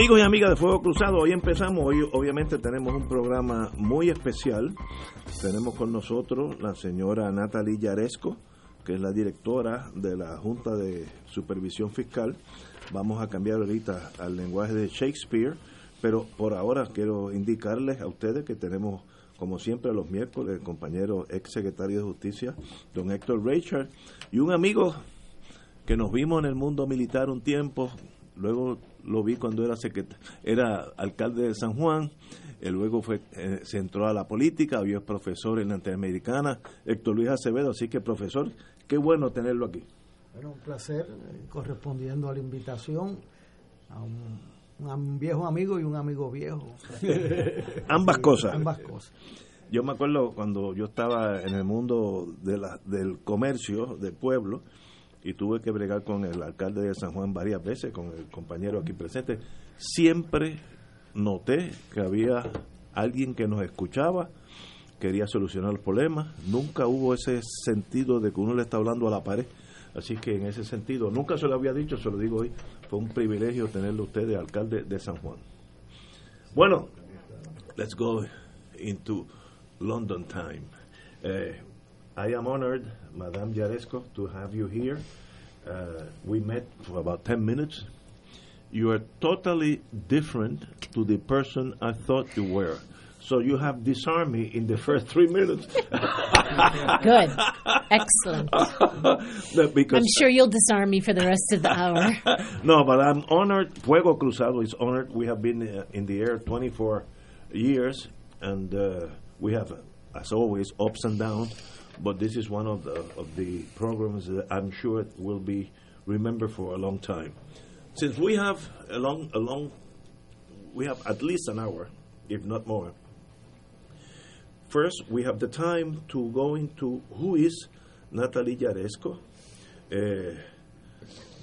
Amigos y amigas de Fuego Cruzado, hoy empezamos, hoy obviamente tenemos un programa muy especial. Tenemos con nosotros la señora Natalie Yaresco, que es la directora de la Junta de Supervisión Fiscal. Vamos a cambiar ahorita al lenguaje de Shakespeare, pero por ahora quiero indicarles a ustedes que tenemos, como siempre, los miércoles, el compañero ex secretario de Justicia, don Héctor Richard, y un amigo que nos vimos en el mundo militar un tiempo, luego lo vi cuando era era alcalde de San Juan, eh, luego fue eh, se entró a la política, había es profesor en la Interamericana, Héctor Luis Acevedo, así que profesor, qué bueno tenerlo aquí. Bueno, un placer, correspondiendo a la invitación a un, un viejo amigo y un amigo viejo. ambas cosas. Ambas cosas. Yo me acuerdo cuando yo estaba en el mundo de la, del comercio del pueblo, y tuve que bregar con el alcalde de San Juan varias veces, con el compañero aquí presente, siempre noté que había alguien que nos escuchaba, quería solucionar los problemas, nunca hubo ese sentido de que uno le está hablando a la pared, así que en ese sentido, nunca se lo había dicho, se lo digo hoy, fue un privilegio tenerlo usted de alcalde de San Juan. Bueno, let's go into London time. Eh, I am honored, Madame Jaresko, to have you here. Uh, we met for about 10 minutes. You are totally different to the person I thought you were. So you have disarmed me in the first three minutes. Good. Excellent. I'm sure you'll disarm me for the rest of the hour. no, but I'm honored. Fuego Cruzado is honored. We have been uh, in the air 24 years, and uh, we have, as always, ups and downs but this is one of the of the programs that I'm sure will be remembered for a long time. Since we have a long a long we have at least an hour, if not more. First, we have the time to go into who is Natalie Jaresko, uh,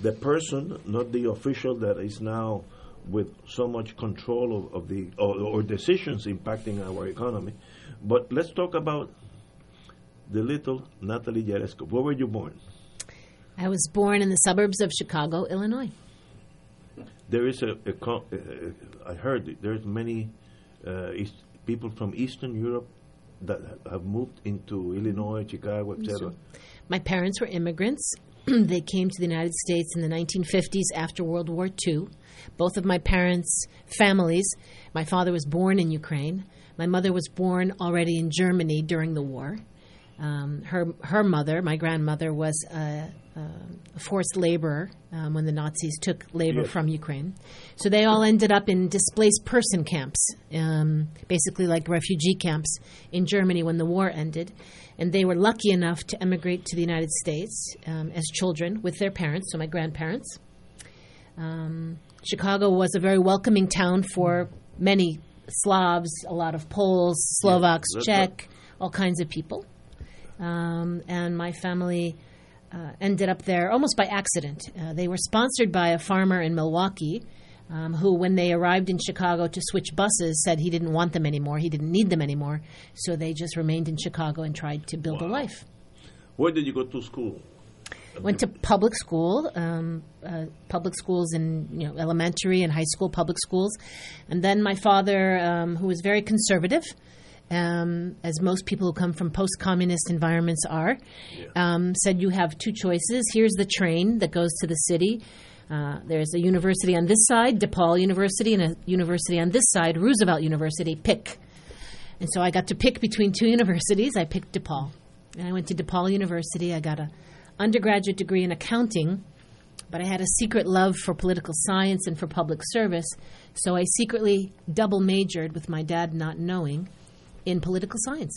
the person, not the official that is now with so much control of, of the or, or decisions impacting our economy. But let's talk about the little Natalie Jaresko. Where were you born? I was born in the suburbs of Chicago, Illinois. There is a, a, a I heard there's many uh, East, people from Eastern Europe that have moved into Illinois, Chicago, etc. My parents were immigrants. they came to the United States in the 1950s after World War II. Both of my parents' families, my father was born in Ukraine. My mother was born already in Germany during the war. Um, her her mother, my grandmother, was a, a forced laborer um, when the Nazis took labor yes. from Ukraine. So they all ended up in displaced person camps, um, basically like refugee camps in Germany when the war ended. And they were lucky enough to emigrate to the United States um, as children with their parents, so my grandparents. Um, Chicago was a very welcoming town for many Slavs, a lot of Poles, Slovaks, yeah, Czech, all kinds of people um, and my family uh, ended up there almost by accident. Uh, they were sponsored by a farmer in Milwaukee. Um, who, when they arrived in Chicago to switch buses, said he didn't want them anymore. He didn't need them anymore. So they just remained in Chicago and tried to build wow. a life. Where did you go to school? Went to public school, um, uh, public schools in you know elementary and high school public schools, and then my father, um, who was very conservative, um, as most people who come from post communist environments are, yeah. um, said you have two choices. Here's the train that goes to the city. Uh, there's a university on this side, DePaul University, and a university on this side, Roosevelt University. Pick. And so I got to pick between two universities. I picked DePaul. And I went to DePaul University. I got an undergraduate degree in accounting, but I had a secret love for political science and for public service. So I secretly double majored with my dad not knowing in political science.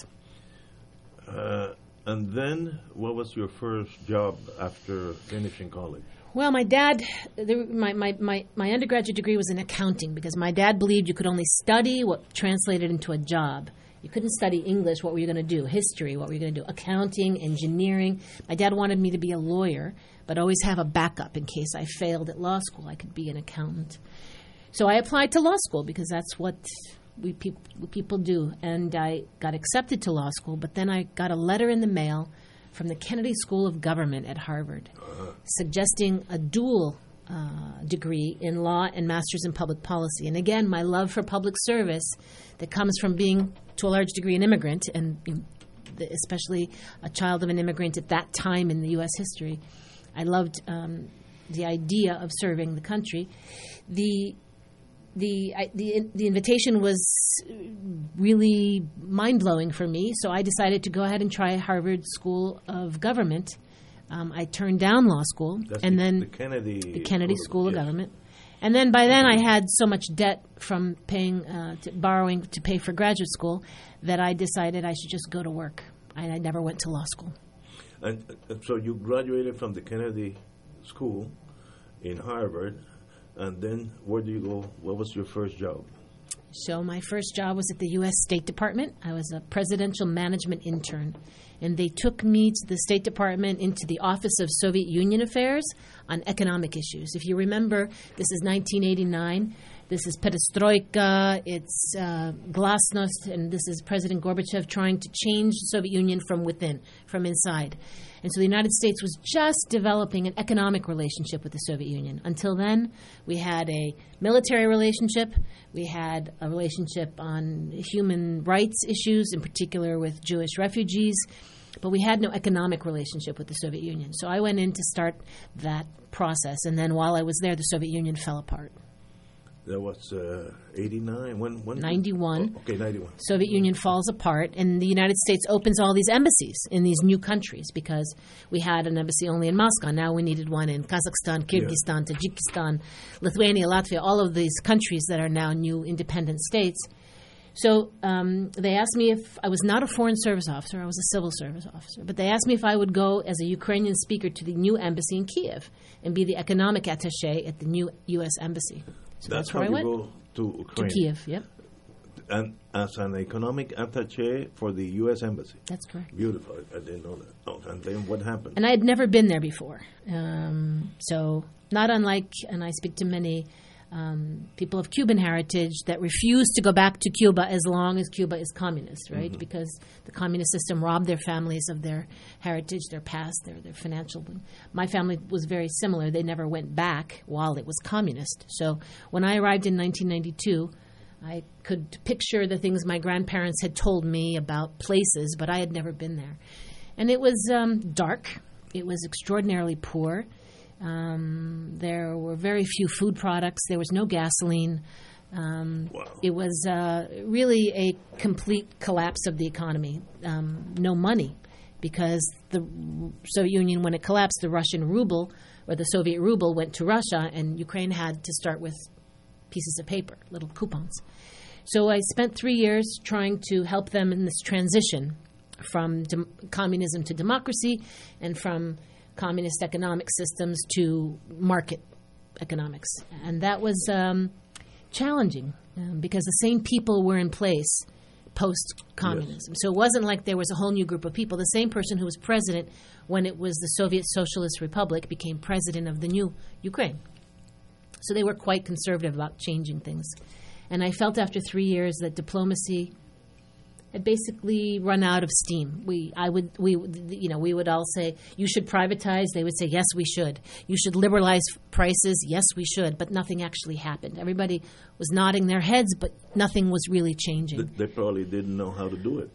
Uh, And then, what was your first job after finishing college? Well, my dad, the, my, my, my, my undergraduate degree was in accounting because my dad believed you could only study what translated into a job. You couldn't study English, what were you going to do? History, what were you going to do? Accounting, engineering. My dad wanted me to be a lawyer, but always have a backup in case I failed at law school. I could be an accountant. So I applied to law school because that's what we peop- people do. And I got accepted to law school, but then I got a letter in the mail from the Kennedy School of Government at Harvard suggesting a dual uh, degree in law and master's in public policy. And again, my love for public service that comes from being, to a large degree, an immigrant, and you know, the- especially a child of an immigrant at that time in the U.S. history. I loved um, the idea of serving the country. The the I, the the invitation was really mind blowing for me. So I decided to go ahead and try Harvard School of Government. Um, I turned down law school, That's and the, then the Kennedy the Kennedy School of yes. Government. And then by then I had so much debt from paying, uh, to borrowing to pay for graduate school that I decided I should just go to work. And I never went to law school. And uh, so you graduated from the Kennedy School in Harvard, and then where do you go? What was your first job? So my first job was at the U.S. State Department. I was a presidential management intern, and they took me to the State Department into the Office of Soviet Union Affairs on economic issues. If you remember, this is 1989. This is perestroika. It's uh, glasnost, and this is President Gorbachev trying to change the Soviet Union from within, from inside. And so the United States was just developing an economic relationship with the Soviet Union. Until then, we had a military relationship, we had a relationship on human rights issues, in particular with Jewish refugees, but we had no economic relationship with the Soviet Union. So I went in to start that process, and then while I was there, the Soviet Union fell apart. That was uh, 89? When, when? 91. Oh, okay, 91. Soviet Union falls apart, and the United States opens all these embassies in these new countries because we had an embassy only in Moscow. Now we needed one in Kazakhstan, Kyrgyzstan, Tajikistan, Lithuania, Latvia, all of these countries that are now new independent states. So um, they asked me if I was not a foreign service officer, I was a civil service officer, but they asked me if I would go as a Ukrainian speaker to the new embassy in Kiev and be the economic attache at the new U.S. embassy. So that's, how I you went go to to Ukraine. Kiev. Yep, And as an economic attaché for the U.S. Embassy. that's correct. Beautiful. I, I didn't know that. Oh, and then what happened? and I had never been there before. Um, so, not unlike, and I speak to many um, people of Cuban heritage that refuse to go back to Cuba as long as Cuba is communist, right? Because the communist system robbed their families of their heritage, their past, their, their financial. My family was very similar. They never went back while it was communist. So, when I arrived in 1992, I could picture the things my grandparents had told me about places, but I had never been there. And it was um, dark. It was extraordinarily poor. Um, there were very few food products. There was no gasoline. Um, Wow. It was uh, really a complete collapse of the economy. Um, no money because the Soviet Union, when it collapsed, the Russian ruble or the Soviet ruble went to Russia, and Ukraine had to start with pieces of paper, little coupons. So I spent three years trying to help them in this transition from dem- communism to democracy and from communist economic systems to market economics. And that was um, challenging um, because the same people were in place post communism. So it wasn't like there was a whole new group of people. The same person who was president when it was the Soviet Socialist Republic became president of the new Ukraine. So they were quite conservative about changing things. And I felt after three years that diplomacy had basically run out of steam. We, I would, we, you know, we would all say you should privatize. They would say yes, we should. You should liberalize prices. Yes, we should. But nothing actually happened. Everybody was nodding their heads, but nothing was really changing. They, probably didn't know how to do it,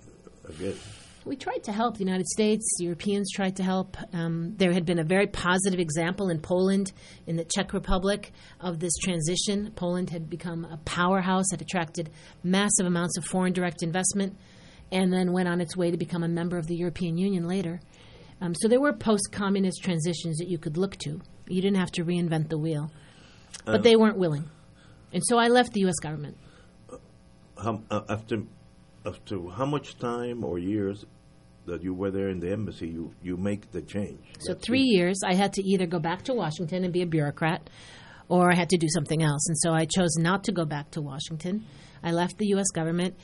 I guess. We tried to help. The United States, Europeans tried to help. Um, there had been a very positive example in Poland, in the Czech Republic, of this transition. Poland had become a powerhouse, had attracted massive amounts of foreign direct investment, and then went on its way to become a member of the European Union later. Um, so there were post communist transitions that you could look to. You didn't have to reinvent the wheel. But they weren't willing. And so I left the U.S. government. How, uh, after, after how much time or years that you were there in the embassy, you you make the change. So That's three it. years, I had to either go back to Washington and be a bureaucrat, or I had to do something else. And so I chose not to go back to Washington. I left the U.S. government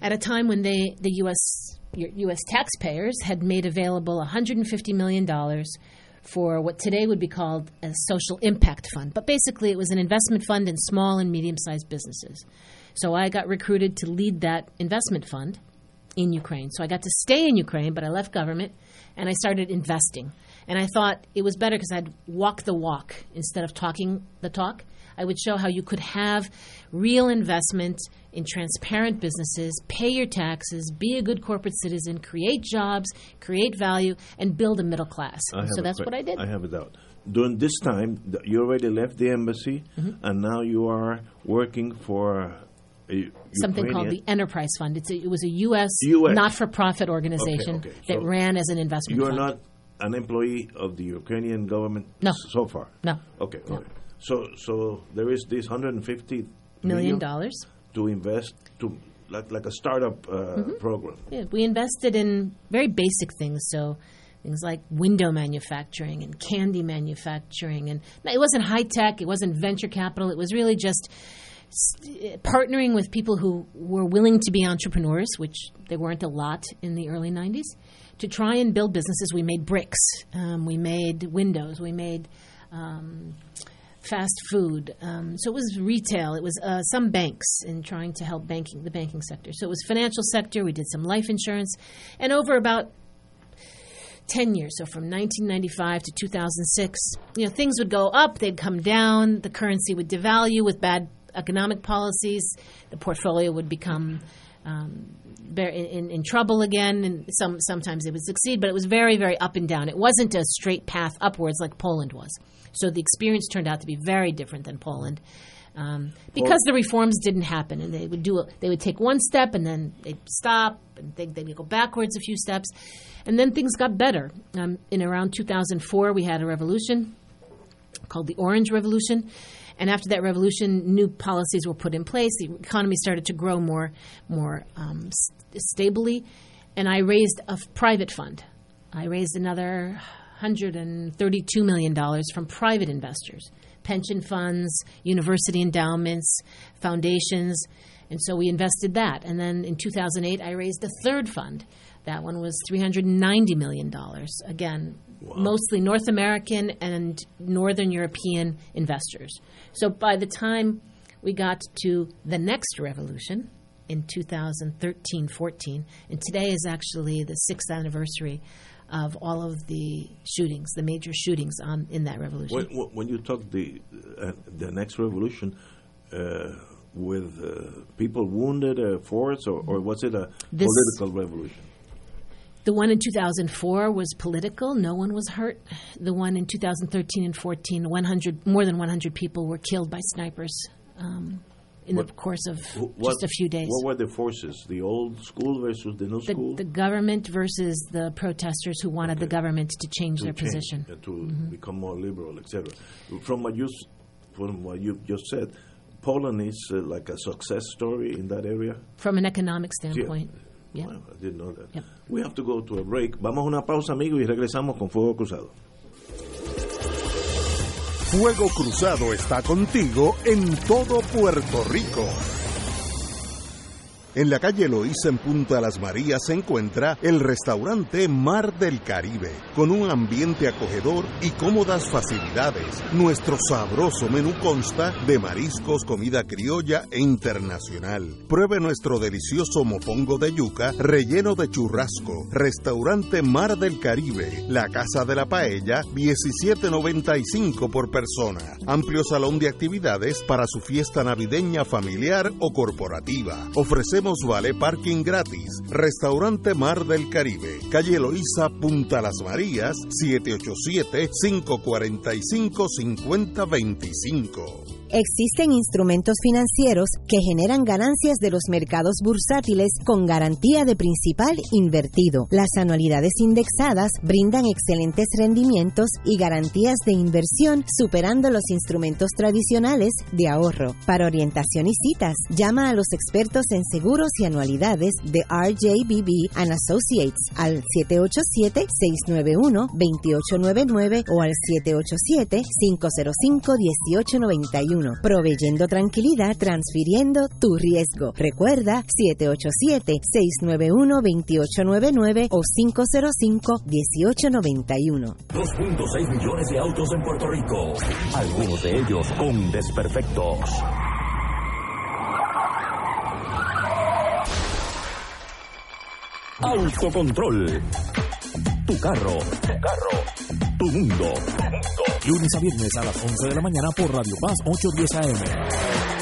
at a time when they, the U.S. U.S. taxpayers had made available 150 million dollars for what today would be called a social impact fund. But basically, it was an investment fund in small and medium-sized businesses. So I got recruited to lead that investment fund in Ukraine. So I got to stay in Ukraine, but I left government and I started investing. And I thought it was better because I'd walk the walk instead of talking the talk. I would show how you could have real investment in transparent businesses, pay your taxes, be a good corporate citizen, create jobs, create value, and build a middle class. So that's que- what I did. I have a doubt. During this time, you already left the embassy, Mm-hmm. and now you are working for Something called the Enterprise Fund. It's a, it was a U.S. US. not-for-profit organization okay. that So ran as an investment You are fund. not an employee of the Ukrainian government No. so far. No. Okay. Okay. So so there is this 150 Million dollars. to invest to like like a startup uh, Mm-hmm. program. Yeah, we invested in very basic things. So things like window manufacturing and candy manufacturing, and it wasn't high tech. It wasn't venture capital. It was really just partnering with people who were willing to be entrepreneurs, which there weren't a lot in the early '90s, to try and build businesses. We made bricks. Um, we made windows. We made. Um, fast food. Um, so it was retail. It was uh, some banks in trying to help banking the banking sector. So it was financial sector. We did some life insurance, and over about. 10 years so from 1995 to 2006 you know things would go up they'd come down the currency would devalue with bad economic policies the portfolio would become um, in, in, trouble again and some sometimes it would succeed but it was very very up and down it wasn't a straight path upwards like Poland was so the experience turned out to be very different than Poland um, because the reforms didn't happen, and they would do a, they would take one step and then they'd stop and they, they'd go backwards a few steps, and then things got better. Um, in around 2004, we had a revolution called the Orange Revolution, and after that revolution, new policies were put in place. The economy started to grow more more um, st- stably, and I raised a f- private fund. I raised another 132 million dollars from private investors, pension funds, university endowments, foundations, and so we invested that. And then in 2008, I raised a third fund. That one was 390 million dollars. Again, mostly North American and Northern European investors. So by the time we got to the next revolution in 2013 14, and today is actually the sixth anniversary of all of the shootings, the major shootings on, in that revolution. When, when- when you talk the uh, the next revolution uh, with uh, people wounded, uh, forced, or, or was it a This- political revolution? The one in 2004 was political. No one was hurt. The one in 2013 and 14, 100, more than 100 people were killed by snipers um, in the course of just a few days. What were the forces? The old school versus the new The, school? the government versus the protesters who wanted the government to change to their change, position. Mm-hmm. uh, to become more liberal, etc. From what you from what you just said, Poland is uh, like a success story in that area. From an economic standpoint. Yeah. Wow, I didn't know that. Yep. We have to go to a break. Vamos a una pausa, amigos, y regresamos con Fuego Cruzado. Fuego Cruzado está contigo en todo Puerto Rico. En la calle Loíza en Punta Las Marías se encuentra el restaurante Mar del Caribe, con un ambiente acogedor y cómodas facilidades. Nuestro sabroso menú consta de mariscos, comida criolla e internacional. Pruebe nuestro delicioso mofongo de yuca relleno de churrasco. Restaurante Mar del Caribe, la Casa de la Paella, 17.95 por persona. Amplio salón de actividades para su fiesta navideña familiar o corporativa. Vale parking gratis. Restaurante Mar del Caribe, calle Eloísa, Punta Las Marías, 787-545-5025. Existen instrumentos financieros que generan ganancias de los mercados bursátiles con garantía de principal invertido. Las anualidades indexadas brindan excelentes rendimientos y garantías de inversión superando los instrumentos tradicionales de ahorro. Para orientación y citas, llama a los expertos en seguros y anualidades de RJBB and Associates al 787-691-2899 o al 787-505-1891. Proveyendo tranquilidad, transfiriendo tu riesgo. Recuerda 787-691-2899 o 505-1891. 2.6 millones de autos en Puerto Rico, algunos de ellos con desperfectos. Autocontrol. Tu carro. Tu carro. Tu mundo. Lunes a viernes a las 11 de la mañana por Radio Paz 810 AM.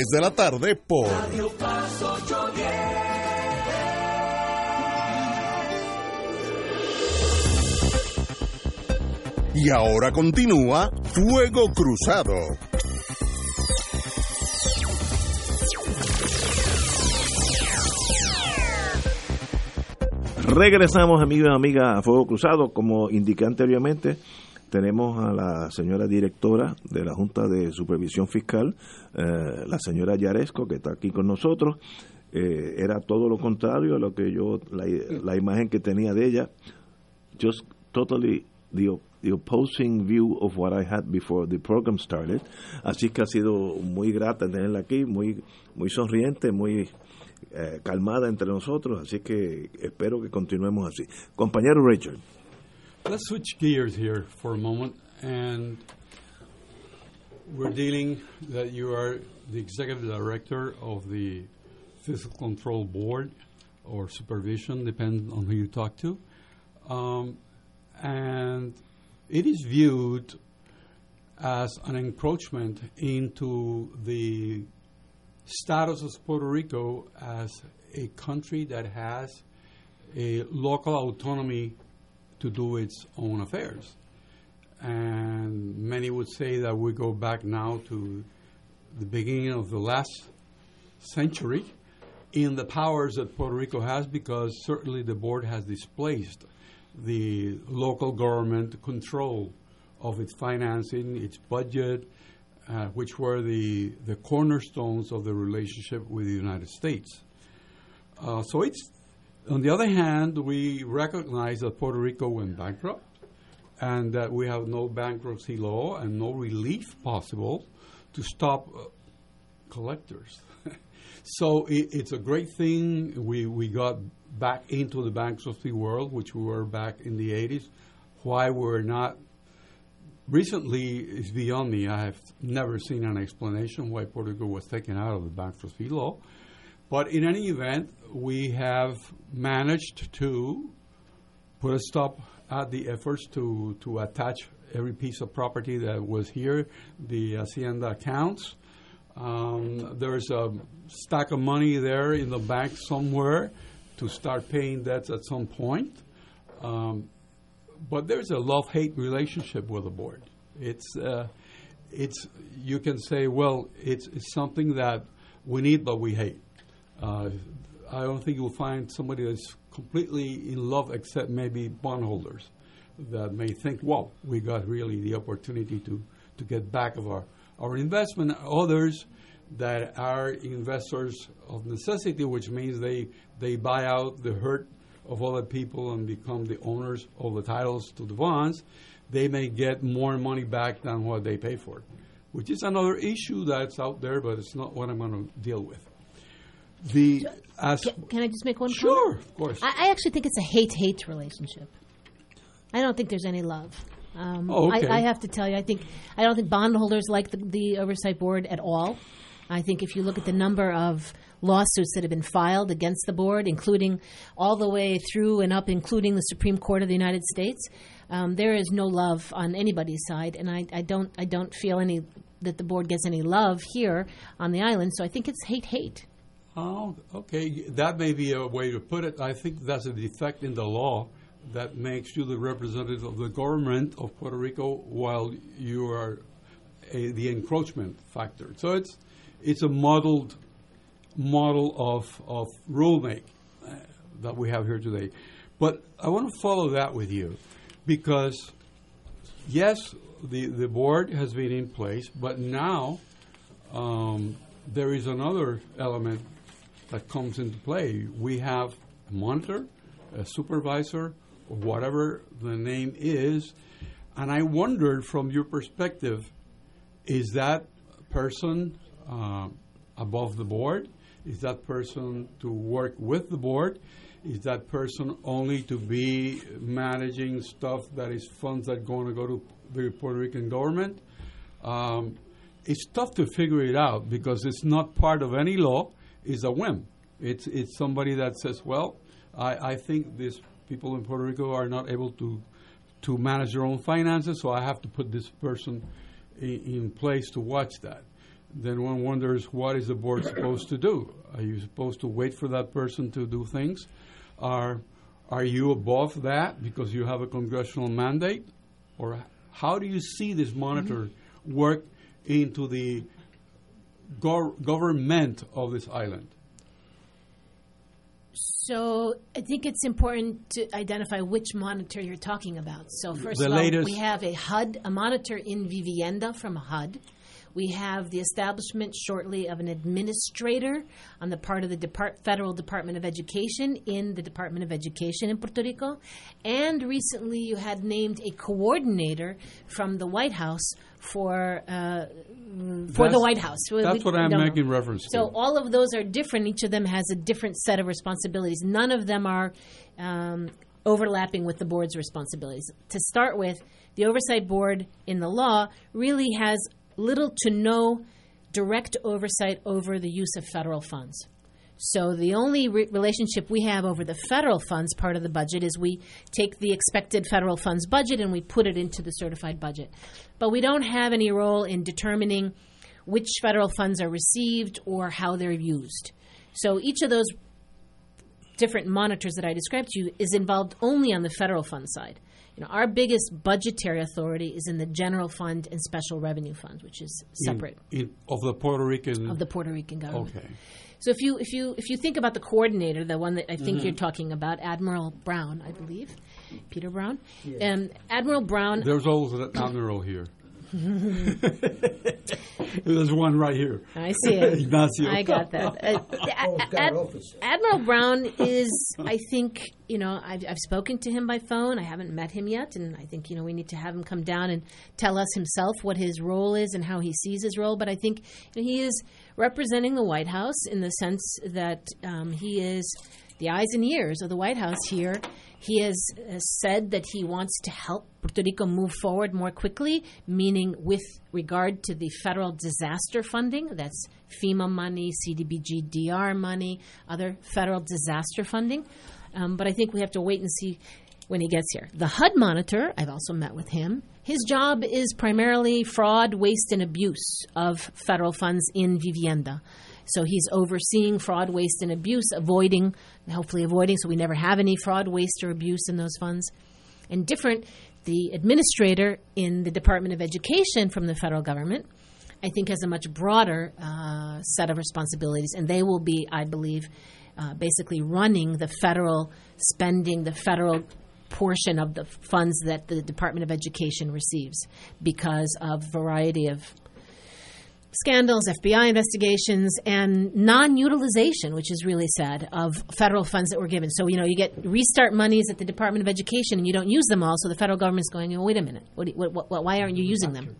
de la tarde por Y ahora continúa Fuego Cruzado. Regresamos, amigos y amigas, a Fuego Cruzado. Como indiqué anteriormente, tenemos a la señora directora de la Junta de Supervisión Fiscal, eh, la señora Yaresco, que está aquí con nosotros. Eh, era todo lo contrario a lo que yo, la, imagen que tenía de ella, just totally the, the opposing view of what I had before the program started. Así que ha sido muy grata tenerla aquí, muy, muy sonriente, muy eh, calmada entre nosotros, así que espero que continuemos así. Compañero Richard. Let's switch gears here for a moment, and we're dealing that you are the executive director of the Fiscal Control Board or supervision, depends on who you talk to, um, and it is viewed as an encroachment into the status of Puerto Rico as a country that has a local autonomy to do its own affairs. And many would say that we go back now to the beginning of the last century in the powers that Puerto Rico has because certainly the board has displaced the local government control of its financing, its budget, uh, which were the, the cornerstones of the relationship with the United States. Uh, so it's on the other hand, we recognize that Puerto Rico went bankrupt and that we have no bankruptcy law and no relief possible to stop uh, collectors. so it, it's a great thing. We, we got back into the bankruptcy world, which we were back in the 80s. Why we're not recently is beyond me. I have never seen an explanation why Puerto Rico was taken out of the bankruptcy law. But in any event, we have managed to put a stop at the efforts to, to attach every piece of property that was here, the Hacienda accounts. Um, there's a stack of money there in the bank somewhere to start paying debts at some point. Um, but there's a love-hate relationship with the board. It's, uh, it's you can say, well, it's, it's something that we need, but we hate. Uh, I don't think you'll find somebody that's completely in love, except maybe bondholders that may think, "Well, we got really the opportunity to to get back of our our investment." Others that are investors of necessity, which means they they buy out the hurt of other people and become the owners of the titles to the bonds. They may get more money back than what they pay for, which is another issue that's out there, but it's not what I'm going to deal with. The as Can, can I just make one Sure, comment? of course. I, I actually think it's a hate hate relationship. I don't think there's any love. Um, Oh, okay. I, I have to tell you, I think I don't think bondholders like the, the oversight board at all. I think if you look at the number of lawsuits that have been filed against the board, including all the way through and up, including the Supreme Court of the United States, um, there is no love on anybody's side, and I, I don't I don't feel any that the board gets any love here on the island. So I think it's hate hate. Oh, okay. That may be a way to put it. I think that's a defect in the law that makes you the representative of the government of Puerto Rico while you are a, the encroachment factor. So it's it's a modeled model of of rulemaking uh, that we have here today. But I want to follow that with you because yes, the the board has been in place, but now um, there is another element that comes into play. We have a monitor, a supervisor, or whatever the name is, and I wondered from your perspective, is that person uh, above the board? Is that person to work with the board? Is that person only to be managing stuff that is funds that are going to go to the Puerto Rican government? Um, it's tough to figure it out because it's not part of any law. It's a whim. It's it's somebody that says, well, I, I think these people in Puerto Rico are not able to to manage their own finances, so I have to put this person in, in place to watch that. Then one wonders, what is the board supposed to do? Are you supposed to wait for that person to do things? Are are you above that because you have a congressional mandate, or how do you see this monitor work into the gov- government of this island? So I think it's important to identify which monitor you're talking about. So first The of all, we have a HUD, a monitor in Vivienda from HUD. We have the establishment shortly of an administrator on the part of the Depart- Federal Department of Education in the Department of Education in Puerto Rico. And recently you had named a coordinator from the White House for uh, for the White House. That's we what I'm don't know. making reference to. So all of those are different. Each of them has a different set of responsibilities. None of them are um, overlapping with the board's responsibilities. To start with, the oversight board in the law really has little to no direct oversight over the use of federal funds. So the only re- relationship we have over the federal funds part of the budget is we take the expected federal funds budget and we put it into the certified budget. But we don't have any role in determining which federal funds are received or how they're used. So each of those different monitors that I described to you is involved only on the federal fund side. You know, our biggest budgetary authority is in the general fund and special revenue fund, which is separate in- of the Puerto Rican. of the Puerto Rican government. okay. So if you if you if you think about the coordinator, the one that I think Mm-hmm. you're talking about, Admiral Brown, I believe, Peter Brown, and Admiral Brown. There's always an admiral here. There's one right here. I see it. Ignacio. I got that. Uh, Oh, it's Ad- Admiral Brown is, I think, you know, I've, I've spoken to him by phone. I haven't met him yet, and I think, you know, we need to have him come down and tell us himself what his role is and how he sees his role. But I think you know, he is representing the White House in the sense that um, he is the eyes and ears of the White House here. He has said that he wants to help Puerto Rico move forward more quickly, meaning with regard to the federal disaster funding. That's FEMA money, CDBG DR money, other federal disaster funding. Um, but I think we have to wait and see when he gets here. The HUD monitor, I've also met with him. His job is primarily fraud, waste, and abuse of federal funds in Vivienda. So he's overseeing fraud, waste, and abuse, avoiding, hopefully avoiding, so we never have any fraud, waste, or abuse in those funds. And different, the administrator in the Department of Education from the federal government, I think, has a much broader uh, set of responsibilities, and they will be, I believe, uh, basically running the federal spending, the federal portion of the funds that the Department of Education receives because of variety of scandals, FBI investigations, and non-utilization, which is really sad, of federal funds that were given. So you know, you get restart monies at the Department of Education, and you don't use them all. So the federal government's going, oh, "Wait a minute, what, what, what, why aren't you using them?"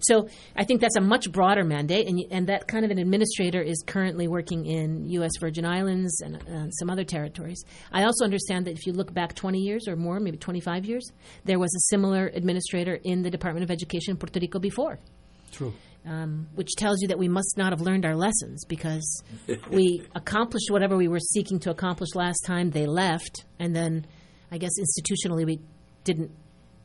So I think that's a much broader mandate, and, and that kind of an administrator is currently working in U.S. Virgin Islands and uh, some other territories. I also understand that if you look back 20 years or more, maybe 25 years, there was a similar administrator in the Department of Education in Puerto Rico before. True. Um, which tells you that we must not have learned our lessons because we accomplished whatever we were seeking to accomplish last time. They left, and then I guess institutionally we didn't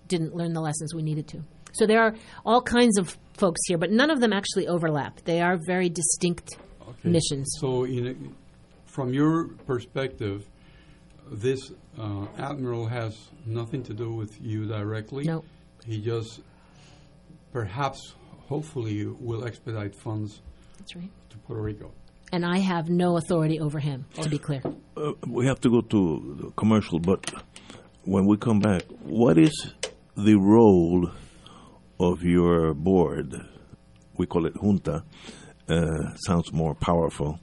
didn't learn the lessons we needed to. So there are all kinds of folks here, but none of them actually overlap. They are very distinct Okay. missions. So, in a, from your perspective, this uh, admiral has nothing to do with you directly. No. He just, perhaps, hopefully, you will expedite funds That's right. to Puerto Rico. And I have no authority over him, to be clear. Uh, we have to go to the commercial, but when we come back, what is the role of your board? We call it junta. Uh, sounds more powerful.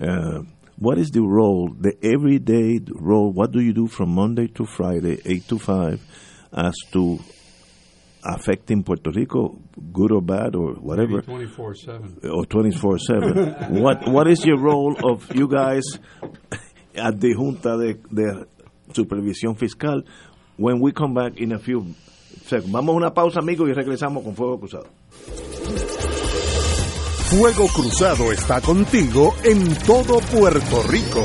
Uh, what is the role, the everyday role? What do you do from Monday to Friday, eight to five, as to affecting Puerto Rico, good or bad or whatever? Maybe 24 7. or 24 7 what what is your role of you guys at the junta de, de supervisión fiscal when we come back in a few seconds vamos a una pausa amigos y regresamos con fuego cruzado Fuego Cruzado está contigo en todo Puerto Rico.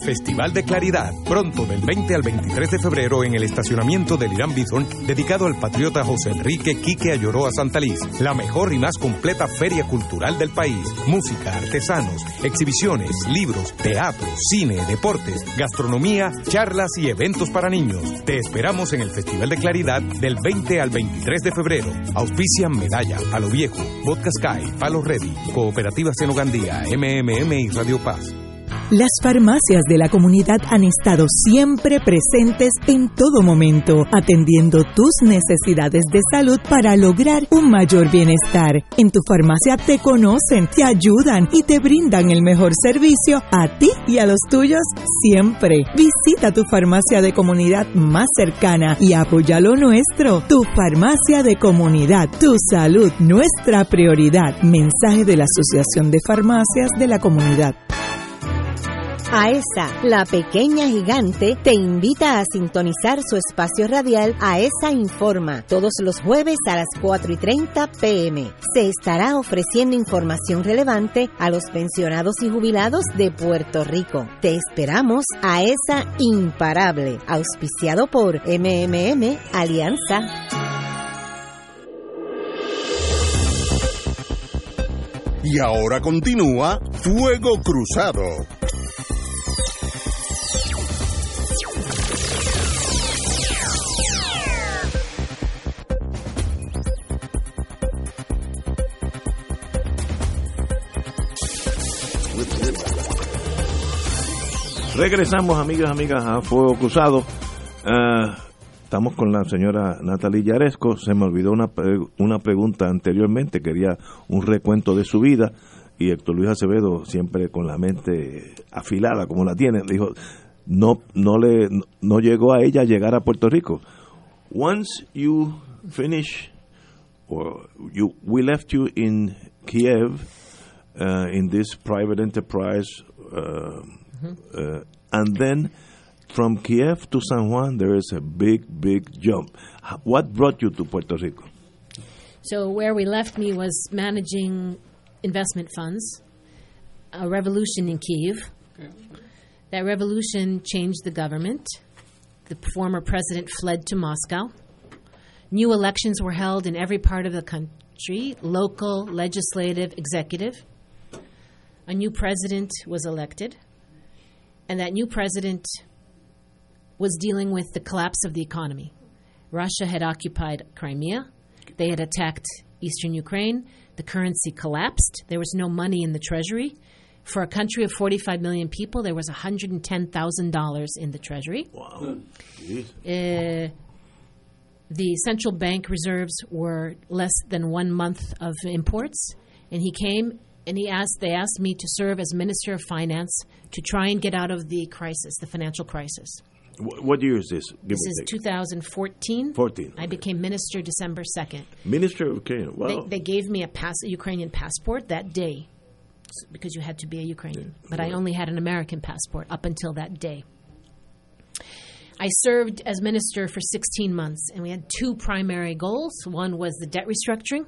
Festival de Claridad. Pronto, del 20 al 23 de febrero, en el estacionamiento del Irán Bison, dedicado al patriota José Enrique Quique Ayoroa Santaliz. La mejor y más completa feria cultural del país. Música, artesanos, exhibiciones, libros, teatro, cine, deportes, gastronomía, charlas y eventos para niños. Te esperamos en el Festival de Claridad del 20 al 23 de febrero. Auspician Medalla, Palo Viejo, Vodka Sky, Palo Ready, Cooperativa Senogandía, MMM y Radio Paz. Las farmacias de la comunidad han estado siempre presentes en todo momento, atendiendo tus necesidades de salud para lograr un mayor bienestar. En tu farmacia te conocen, te ayudan y te brindan el mejor servicio a ti y a los tuyos siempre. Visita tu farmacia de comunidad más cercana y apoya lo nuestro. Tu farmacia de comunidad, tu salud, nuestra prioridad. Mensaje de la Asociación de Farmacias de la Comunidad. AESA, la pequeña gigante, te invita a sintonizar su espacio radial AESA Informa todos los jueves a las 4 y 30 pm. Se estará ofreciendo información relevante a los pensionados y jubilados de Puerto Rico. Te esperamos AESA Imparable, auspiciado por MMM Alianza. Y ahora continúa Fuego Cruzado. Regresamos, amigas, amigas, a Fuego Cruzado. Ah, estamos con la señora Natalie Yaresco. Se me olvidó una, una pregunta anteriormente. Quería un recuento de su vida. Y Héctor Luis Acevedo, siempre con la mente afilada como la tiene, dijo: no, no, le, no, llegó a ella llegar a Puerto Rico. Once you finish, or you, we left you in Kiev uh, in this private enterprise. Uh, uh, and then from Kiev to San Juan, there is a big, big jump. What brought you to Puerto Rico? So where we left me was managing investment funds, a revolution in Kiev. That revolution changed the government. The former president fled to Moscow. New elections were held in every part of the country local, legislative, executive. A new president was elected. And that new president was dealing with the collapse of the economy. Russia had occupied Crimea, they had attacked eastern Ukraine, the currency collapsed, there was no money in the treasury. For a country of 45 million people, there was $110,000 in the treasury. Wow. Uh, the central bank reserves were less than one month of imports, and he came and he asked. They asked me to serve as minister of finance to try and get out of the crisis, the financial crisis. What year is this? Give This is take. 2014. 14. I became minister December 2nd. Minister of Ukraine. Wow. They, they gave me a, pass, a Ukrainian passport that day because you had to be a Ukrainian. But I only had an American passport up until that day. I served as minister for 16 months, and we had two primary goals. One was the debt restructuring,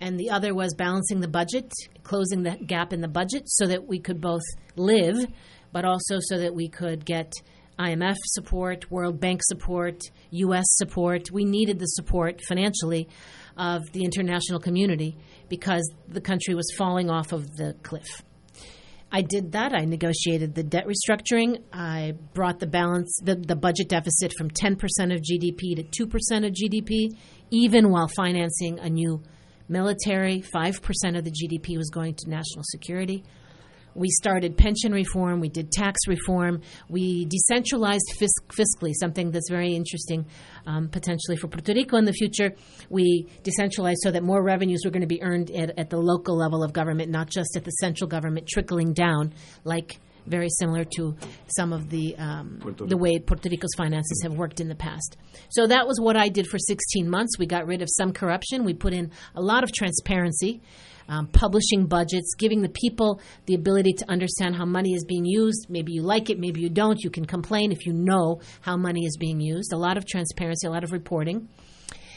and the other was balancing the budget, closing the gap in the budget so that we could both live, but also so that we could get IMF support, World Bank support, U.S. support. We needed the support financially of the international community because the country was falling off of the cliff. I did that. I negotiated the debt restructuring. I brought the balance, the, the budget deficit from 10% of GDP to 2% of GDP, even while financing a new military. 5% of the GDP was going to national security. We started pension reform. We did tax reform. We decentralized fisc- fiscally, something that's very interesting um, potentially for Puerto Rico in the future. We decentralized so that more revenues were going to be earned at, at the local level of government, not just at the central government, trickling down, like very similar to some of the um, the way Puerto Rico's finances have worked in the past. So that was what I did for 16 months. We got rid of some corruption. We put in a lot of transparency um, publishing budgets, giving the people the ability to understand how money is being used. Maybe you like it, maybe you don't. You can complain if you know how money is being used. A lot of transparency, a lot of reporting.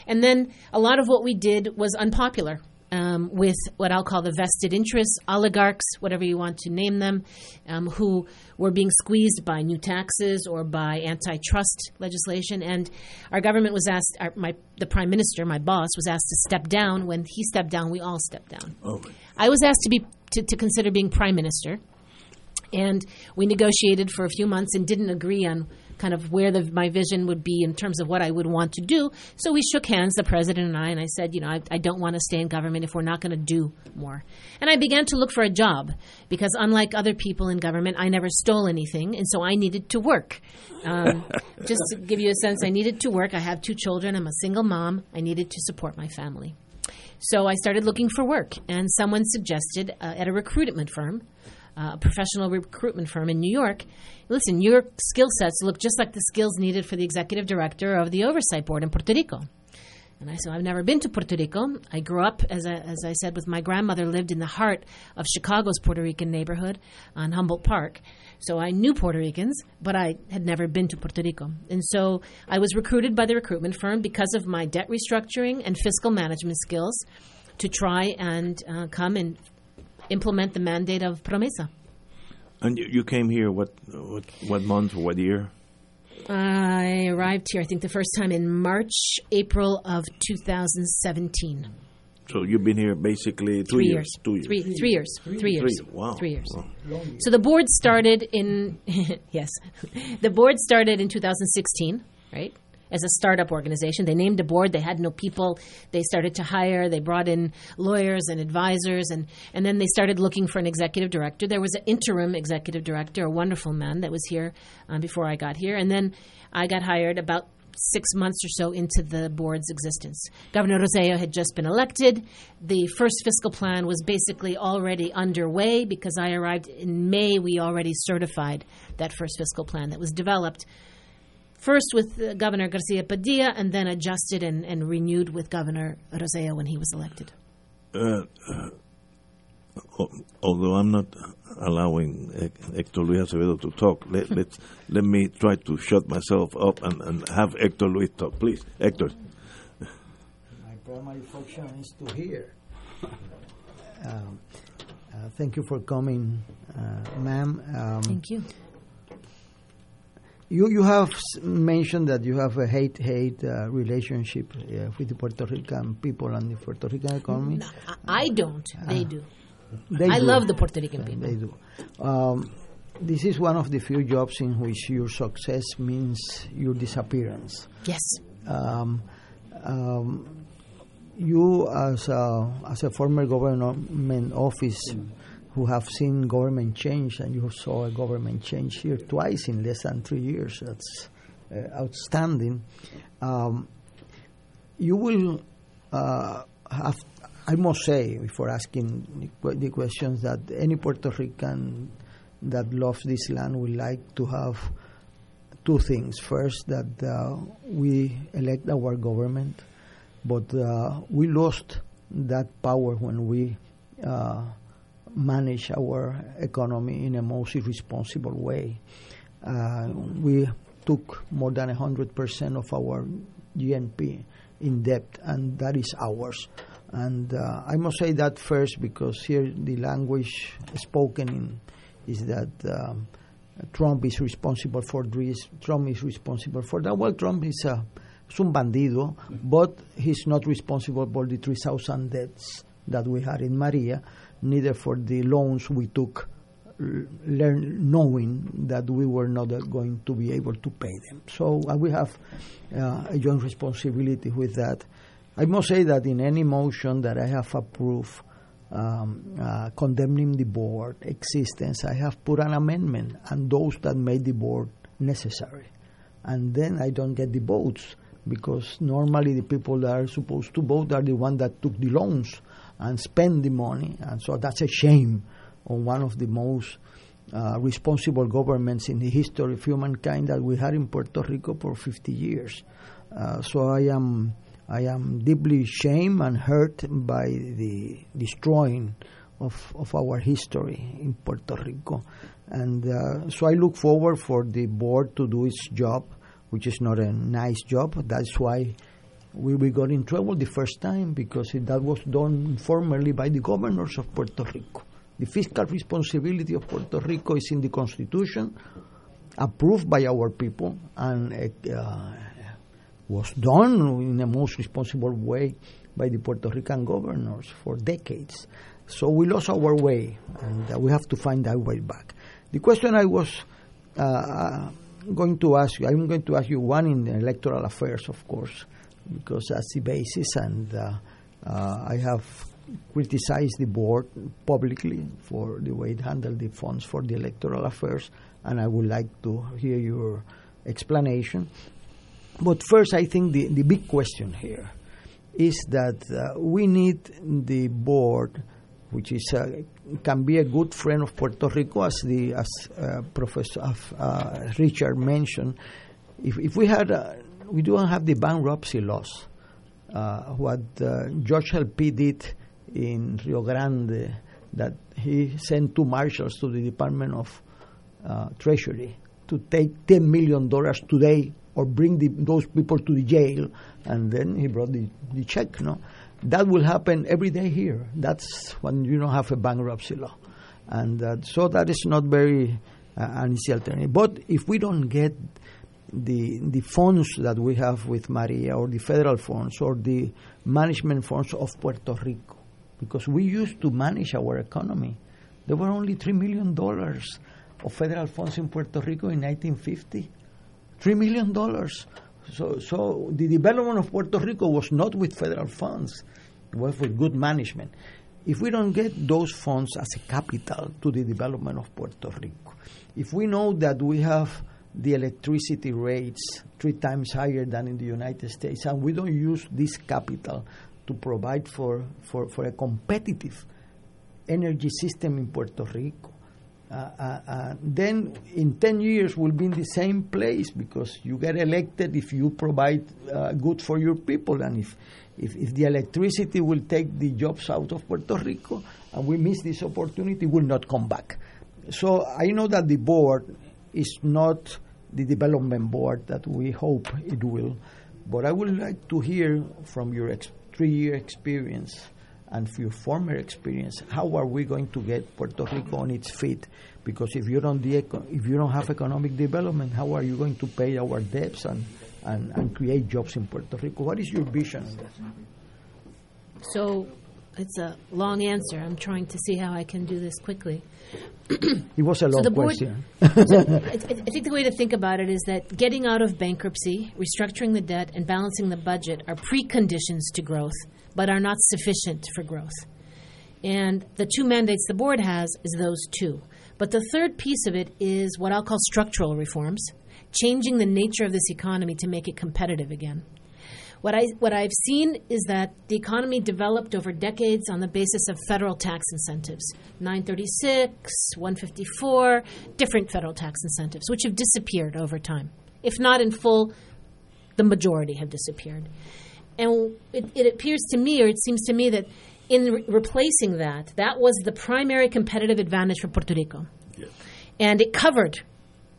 And then a lot of what we did was unpopular. Um, with what I'll call the vested interests, oligarchs, whatever you want to name them, um, who were being squeezed by new taxes or by antitrust legislation. And our government was asked, our, my, the prime minister, my boss, was asked to step down. When he stepped down, we all stepped down. Oh, I was asked to be to, to consider being prime minister, and we negotiated for a few months and didn't agree on kind of where the, my vision would be in terms of what I would want to do. So we shook hands, the president and I, and I said, you know, I, I don't want to stay in government if we're not going to do more. And I began to look for a job because, unlike other people in government, I never stole anything, and so I needed to work. Um, just to give you a sense, I needed to work. I have two children. I'm a single mom. I needed to support my family. So I started looking for work, and someone suggested uh, at a recruitment firm, uh, a professional recruitment firm in New York, listen, your skill sets look just like the skills needed for the executive director of the oversight board in Puerto Rico. And I said, I've never been to Puerto Rico. I grew up, as I, as I said, with my grandmother, lived in the heart of Chicago's Puerto Rican neighborhood on Humboldt Park. So I knew Puerto Ricans, but I had never been to Puerto Rico. And so I was recruited by the recruitment firm because of my debt restructuring and fiscal management skills to try and uh, come and implement the mandate of Promesa. And you, you came here what what what month or what year? I arrived here, I think, the first time in March, April of 2017. So you've been here basically two Three years. years. Two years. Three, three years. Three years. Three. Wow. Three years. Wow. So the board started in yes, the board started in 2016, right? As a startup organization, they named a board. They had no people. They started to hire. They brought in lawyers and advisors, and and then they started looking for an executive director. There was an interim executive director, a wonderful man that was here um, before I got here, and then I got hired about six months or so into the board's existence. Governor Rosselló had just been elected. The first fiscal plan was basically already underway because I arrived in May. We already certified that first fiscal plan that was developed first with uh, Governor García Padilla and then adjusted and, and renewed with Governor Rosselló when he was elected. Uh, uh, although I'm not allowing Hector Luis Acevedo to talk, let, let let me try to shut myself up and, and have Hector Luis talk. Please, Hector. My primary function is to hear. Um, uh, thank you for coming, uh, ma'am. Um, Thank you. You you have mentioned that you have a hate hate uh, relationship uh, with the Puerto Rican people and the Puerto Rican economy. No, I don't. They do. They I do. love the Puerto Rican people. They do. Um, this is one of the few jobs in which your success means your disappearance. Yes. Um, um, you, as a, as a former government office who have seen government change, and you saw a government change here twice in less than three years, that's uh, outstanding. Um, you will uh, have, I must say, before asking the questions, that any Puerto Rican that loves this land would like to have two things. First, that uh, we elect our government, but uh, we lost that power when we uh, manage our economy in a most irresponsible way. Uh, we took more than 100% of our GNP in debt, and that is ours. And uh, I must say that first because here the language spoken in is that um, Trump is responsible for this, Trump is responsible for that. Well, Trump is, a, es un bandido, but he's not responsible for the 3,000 deaths that we had in Maria, neither for the loans we took learn, knowing that we were not going to be able to pay them. So uh, we have uh, a joint responsibility with that. I must say that in any motion that I have approved um, uh, condemning the board existence, I have put an amendment and those that made the board necessary. And then I don't get the votes because normally the people that are supposed to vote are the ones that took the loans and spend the money. And so that's a shame on one of the most uh, responsible governments in the history of humankind that we had in Puerto Rico for 50 years. Uh, so I am I am deeply shamed and hurt by the destroying of, of our history in Puerto Rico. And uh, so I look forward for the board to do its job, which is not a nice job. That's why we, we got in trouble the first time because it, that was done formally by the governors of Puerto Rico. The fiscal responsibility of Puerto Rico is in the Constitution, approved by our people, and uh, was done in the most responsible way by the Puerto Rican governors for decades. So we lost our way, and uh, we have to find our way back. The question I was uh, going to ask you, I'm going to ask you one in electoral affairs, of course, because that's the basis, and uh, uh, I have criticized the board publicly for the way it handled the funds for the electoral affairs, and I would like to hear your explanation. But first, I think the, the big question here is that uh, we need the board, which is uh, can be a good friend of Puerto Rico, as the as uh, Professor uh, Richard mentioned. If, if we had, uh, we don't have the bankruptcy laws. Uh, what uh, George L.P. did in Rio Grande, that he sent two marshals to the Department of uh, Treasury to take ten million dollars today or bring the, those people to the jail, and then he brought the, the check. No, that will happen every day here. That's when you don't have a bankruptcy law, and uh, so that is not very uh, an easy alternative. But if we don't get the the funds that we have with Maria, or the federal funds, or the management funds of Puerto Rico, because we used to manage our economy, there were only three million dollars of federal funds in Puerto Rico in 1950. Three million dollars. So, so the development of Puerto Rico was not with federal funds; it was with good management. If we don't get those funds as a capital to the development of Puerto Rico, if we know that we have the electricity rates three times higher than in the United States, and we don't use this capital to provide for, for, for a competitive energy system in Puerto Rico, uh, uh, uh, then in 10 years we'll be in the same place because you get elected if you provide uh, good for your people and if, if, if the electricity will take the jobs out of Puerto Rico and we miss this opportunity, we'll not come back. So I know that the board is not the development board that we hope it will, but I would like to hear from your ex- three-year experience and your former experience, how are we going to get Puerto Rico on its feet? Because if you don't de- if you don't have economic development, how are you going to pay our debts and, and, and create jobs in Puerto Rico? What is your vision? So it's a long answer. I'm trying to see how I can do this quickly. It was a long So the board- question. So I, I think the way to think about it is that getting out of bankruptcy, restructuring the debt, and balancing the budget are preconditions to growth, but are not sufficient for growth. And the two mandates the board has is those two. But the third piece of it is what I'll call structural reforms, changing the nature of this economy to make it competitive again. What I what I've seen is that the economy developed over decades on the basis of federal tax incentives, 936, 154, different federal tax incentives, which have disappeared over time. If not in full, the majority have disappeared. And it, it appears to me, or it seems to me, that in re- replacing that, that was the primary competitive advantage for Puerto Rico. And it covered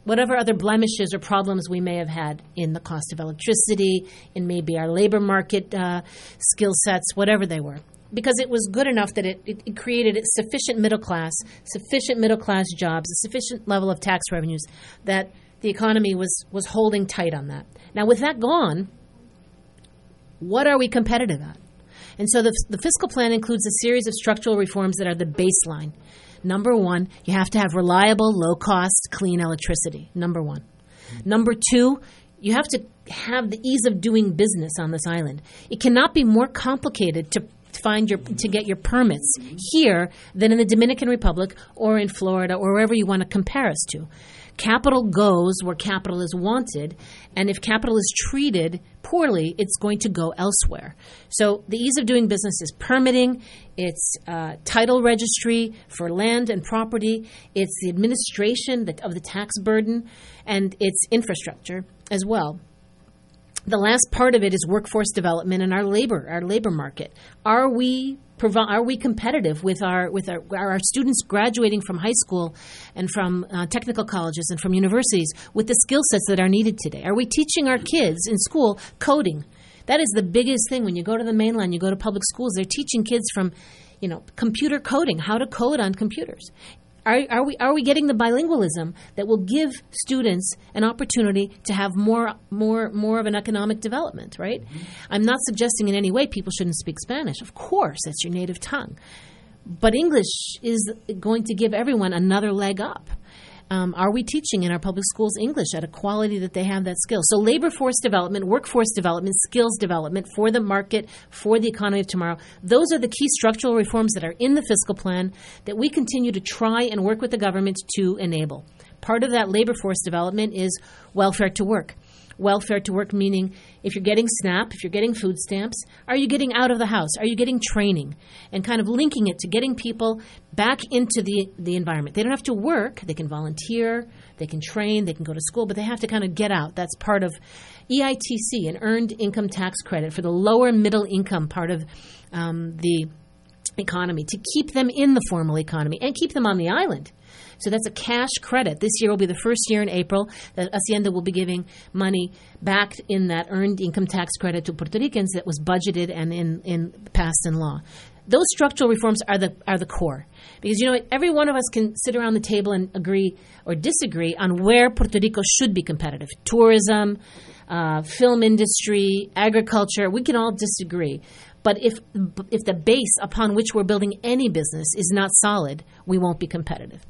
whatever other blemishes or problems we may have had in the cost of electricity, in maybe our labor market uh, skill sets, whatever they were. Because it was good enough that it, it, created a sufficient middle class, sufficient middle class jobs, a sufficient level of tax revenues that the economy was, was holding tight on that. Now, with that gone, what are we competitive at? And so the, the fiscal plan includes a series of structural reforms that are the baseline. Number one, you have to have reliable, low cost, clean electricity. Number one. Number two, you have to have the ease of doing business on this island. It cannot be more complicated to find your to get your permits here than in the Dominican Republic or in Florida or wherever you want to compare us to. Capital goes where capital is wanted, and if capital is treated poorly, it's going to go elsewhere. So the ease of doing business is permitting, it's uh, title registry for land and property, it's the administration of the tax burden, and it's infrastructure as well the last part of it is workforce development and our labor, our labor market. Are we are we competitive with our with our, our students graduating from high school and from uh, technical colleges and from universities with the skill sets that are needed today? Are we teaching our kids in school coding? That is the biggest thing when you go to the mainland, you go to public schools, they're teaching kids from you know, computer coding, how to code on computers. Are, are, we, are we getting the bilingualism that will give students an opportunity to have more, more, more of an economic development, right? Mm-hmm. I'm not suggesting in any way people shouldn't speak Spanish. Of course, that's your native tongue. But English is going to give everyone another leg up. Um, are we teaching in our public schools English at a quality that they have that skill? So, labor force development, workforce development, skills development for the market, for the economy of tomorrow, those are the key structural reforms that are in the fiscal plan that we continue to try and work with the government to enable. Part of that labor force development is welfare to work. Welfare to work meaning if you're getting SNAP, if you're getting food stamps, are you getting out of the house? Are you getting training? And kind of linking it to getting people back into the, the environment. They don't have to work, they can volunteer, they can train, they can go to school, but they have to kind of get out. That's part of EITC, an earned income tax credit for the lower middle income part of um, the economy to keep them in the formal economy and keep them on the island. So that's a cash credit. This year will be the first year in April that Hacienda will be giving money back in that earned income tax credit to Puerto Ricans that was budgeted and in, in passed in law. Those structural reforms are the are the core because you know every one of us can sit around the table and agree or disagree on where Puerto Rico should be competitive. Tourism, uh, film industry, agriculture. We can all disagree. But if if the base upon which we're building any business is not solid, we won't be competitive.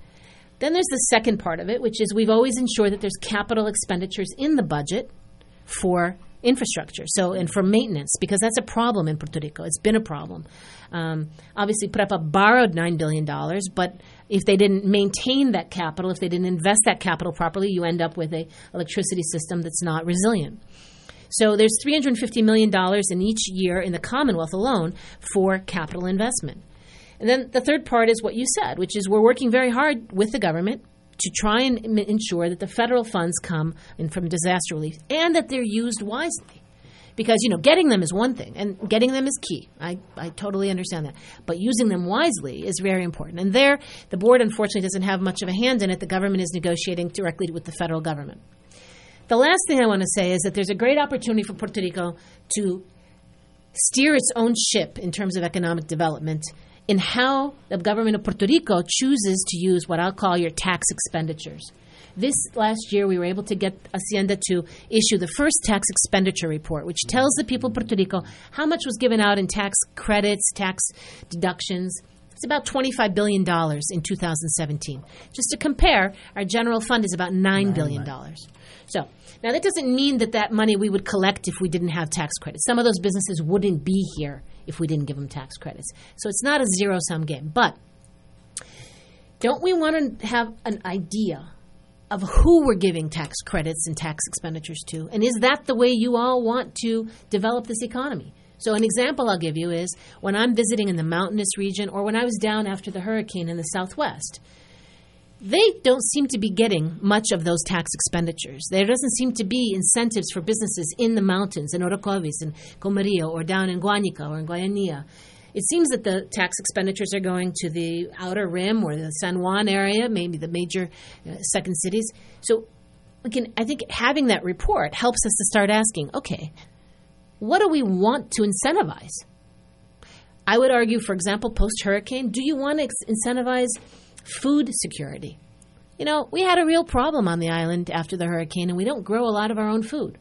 Then there's the second part of it, which is we've always ensured that there's capital expenditures in the budget for infrastructure. So and for maintenance because that's a problem in Puerto Rico. It's been a problem. Um, obviously, PREPA borrowed nine billion dollars, but if they didn't maintain that capital, if they didn't invest that capital properly, you end up with a electricity system that's not resilient. So there's $350 million in each year in the Commonwealth alone for capital investment. And then the third part is what you said, which is we're working very hard with the government to try and ensure that the federal funds come in from disaster relief and that they're used wisely. Because, you know, getting them is one thing, and getting them is key. I, I totally understand that. But using them wisely is very important. And there, the board unfortunately doesn't have much of a hand in it. The government is negotiating directly with the federal government. The last thing I want to say is that there's a great opportunity for Puerto Rico to steer its own ship in terms of economic development in how the government of Puerto Rico chooses to use what I'll call your tax expenditures. This last year, we were able to get Hacienda to issue the first tax expenditure report, which tells the people of Puerto Rico how much was given out in tax credits, tax deductions. It's about $25 billion in 2017. Just to compare, our general fund is about $9 billion. So, now that doesn't mean that that money we would collect if we didn't have tax credits. Some of those businesses wouldn't be here if we didn't give them tax credits. So it's not a zero sum game. But don't we want to have an idea of who we're giving tax credits and tax expenditures to? And is that the way you all want to develop this economy? So, an example I'll give you is when I'm visiting in the mountainous region or when I was down after the hurricane in the southwest, they don't seem to be getting much of those tax expenditures. There doesn't seem to be incentives for businesses in the mountains, in Orocovis, in Comerío, or down in Guánica or in Guayanilla. It seems that the tax expenditures are going to the outer rim or the San Juan area, maybe the major uh, second cities. So we can, I think having that report helps us to start asking, okay, what do we want to incentivize? I would argue, for example, post hurricane, do you want to incentivize food security? You know, we had a real problem on the island after the hurricane, and we don't grow a lot of our own food.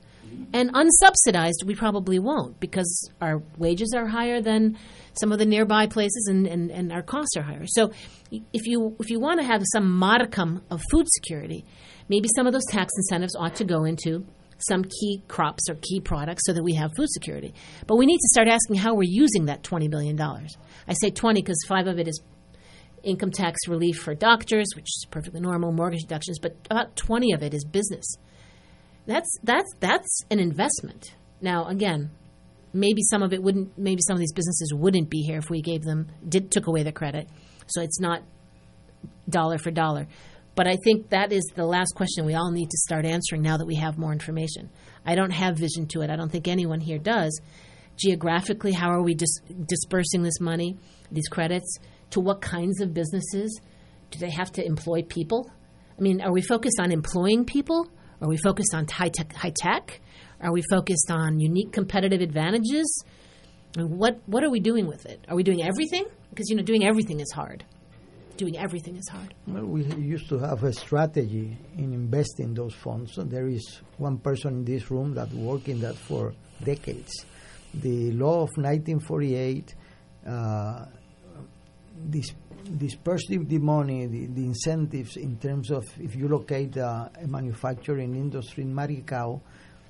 And unsubsidized, we probably won't because our wages are higher than some of the nearby places and, and, and our costs are higher. So if you, if you want to have some modicum of food security, maybe some of those tax incentives ought to go into some key crops or key products so that we have food security. But we need to start asking how we're using that $20 billion. I say 20 because five of it is income tax relief for doctors, which is perfectly normal, mortgage deductions, but about 20 of it is business. That's, that's, that's an investment. Now, again, maybe some of it wouldn't, maybe some of these businesses wouldn't be here if we gave them, did, took away the credit. So it's not dollar for dollar. But I think that is the last question we all need to start answering now that we have more information. I don't have vision to it. I don't think anyone here does. Geographically, how are we dis- dispersing this money, these credits? To what kinds of businesses? Do they have to employ people? I mean, are we focused on employing people? Are we focused on high tech? High tech? Are we focused on unique competitive advantages? Mean, what what are we doing with it? Are we doing everything? Because you know, doing everything is hard doing everything is hard. Well, we used to have a strategy in investing those funds. So there is one person in this room that worked in that for decades. The law of 1948 uh, dis- dispersing the money, the, the, incentives in terms of if you locate uh, a manufacturing industry in Maricao,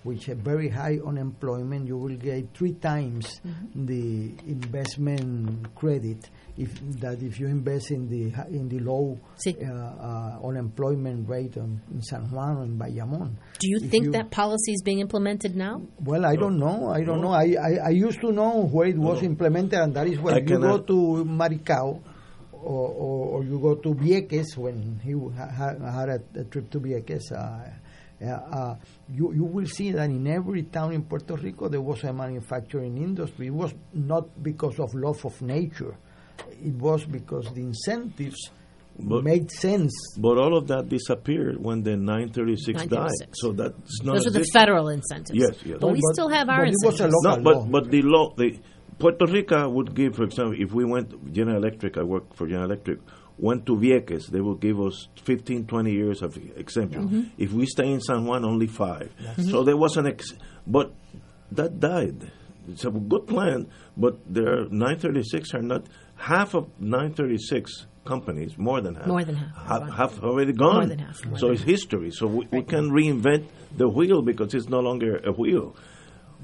which a very high unemployment, you will get three times mm-hmm. the investment credit if that if you invest in the in the low sí. uh, uh, unemployment rate in, in San Juan or in Bayamón. Do you if think you, that policy is being implemented now? Well, I no. don't know. I don't no. know. I, I, I, used to know where it was no. implemented, and that is when I you go to Maricao. Or, or, or, you go to Vieques when he ha, had a, a, trip to Vieques. Uh, uh, you, you will see that in every town in Puerto Rico there was a manufacturing industry. It was not because of love of nature it was because the incentives but, made sense. But all of that disappeared when the 936, 936. died. So that's not. Those are the federal incentives. Yes, yes. But, but we still have our incentives. no, but but the law, the Puerto Rico would give, for example, if we went General Electric, I work for General Electric, went to Vieques, they will give us 15, 20 years of exemption. Mm-hmm. If we stay in San Juan, only 5 mm-hmm. So there was an ex, but that died. It's a good plan, but there are 936 are not half of 936 companies, more than half, more than half, have, have already gone. More than half. so it's history. So we, we, can reinvent the wheel because it's no longer a wheel.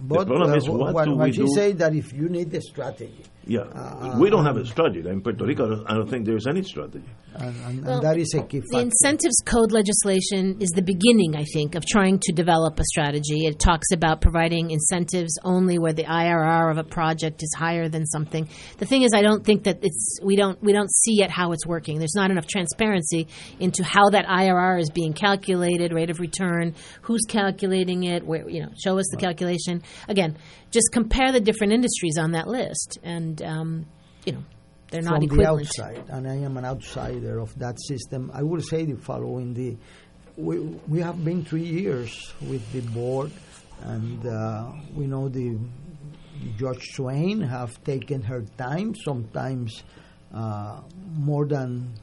But the problem uh, is, what, what do we do? say that if you need a strategy, yeah, uh, we don't have a strategy in Puerto Rico. I don't, I don't think there's any strategy. And, and, well, and that is a key factor. The incentives code legislation is the beginning, I think, of trying to develop a strategy. It talks about providing incentives only where the IRR of a project is higher than something. The thing is, I don't think that it's we don't we don't see yet how it's working. There's not enough transparency into how that IRR is being calculated, rate of return, who's calculating it, where you know, show us the calculation. Again, just compare the different industries on that list, and um, you know they're not From equivalent. the outside, and I am an outsider of that system. I will say the following: the we we have been three years with the board, and uh, we know the Judge Swain have taken her time, sometimes uh, more than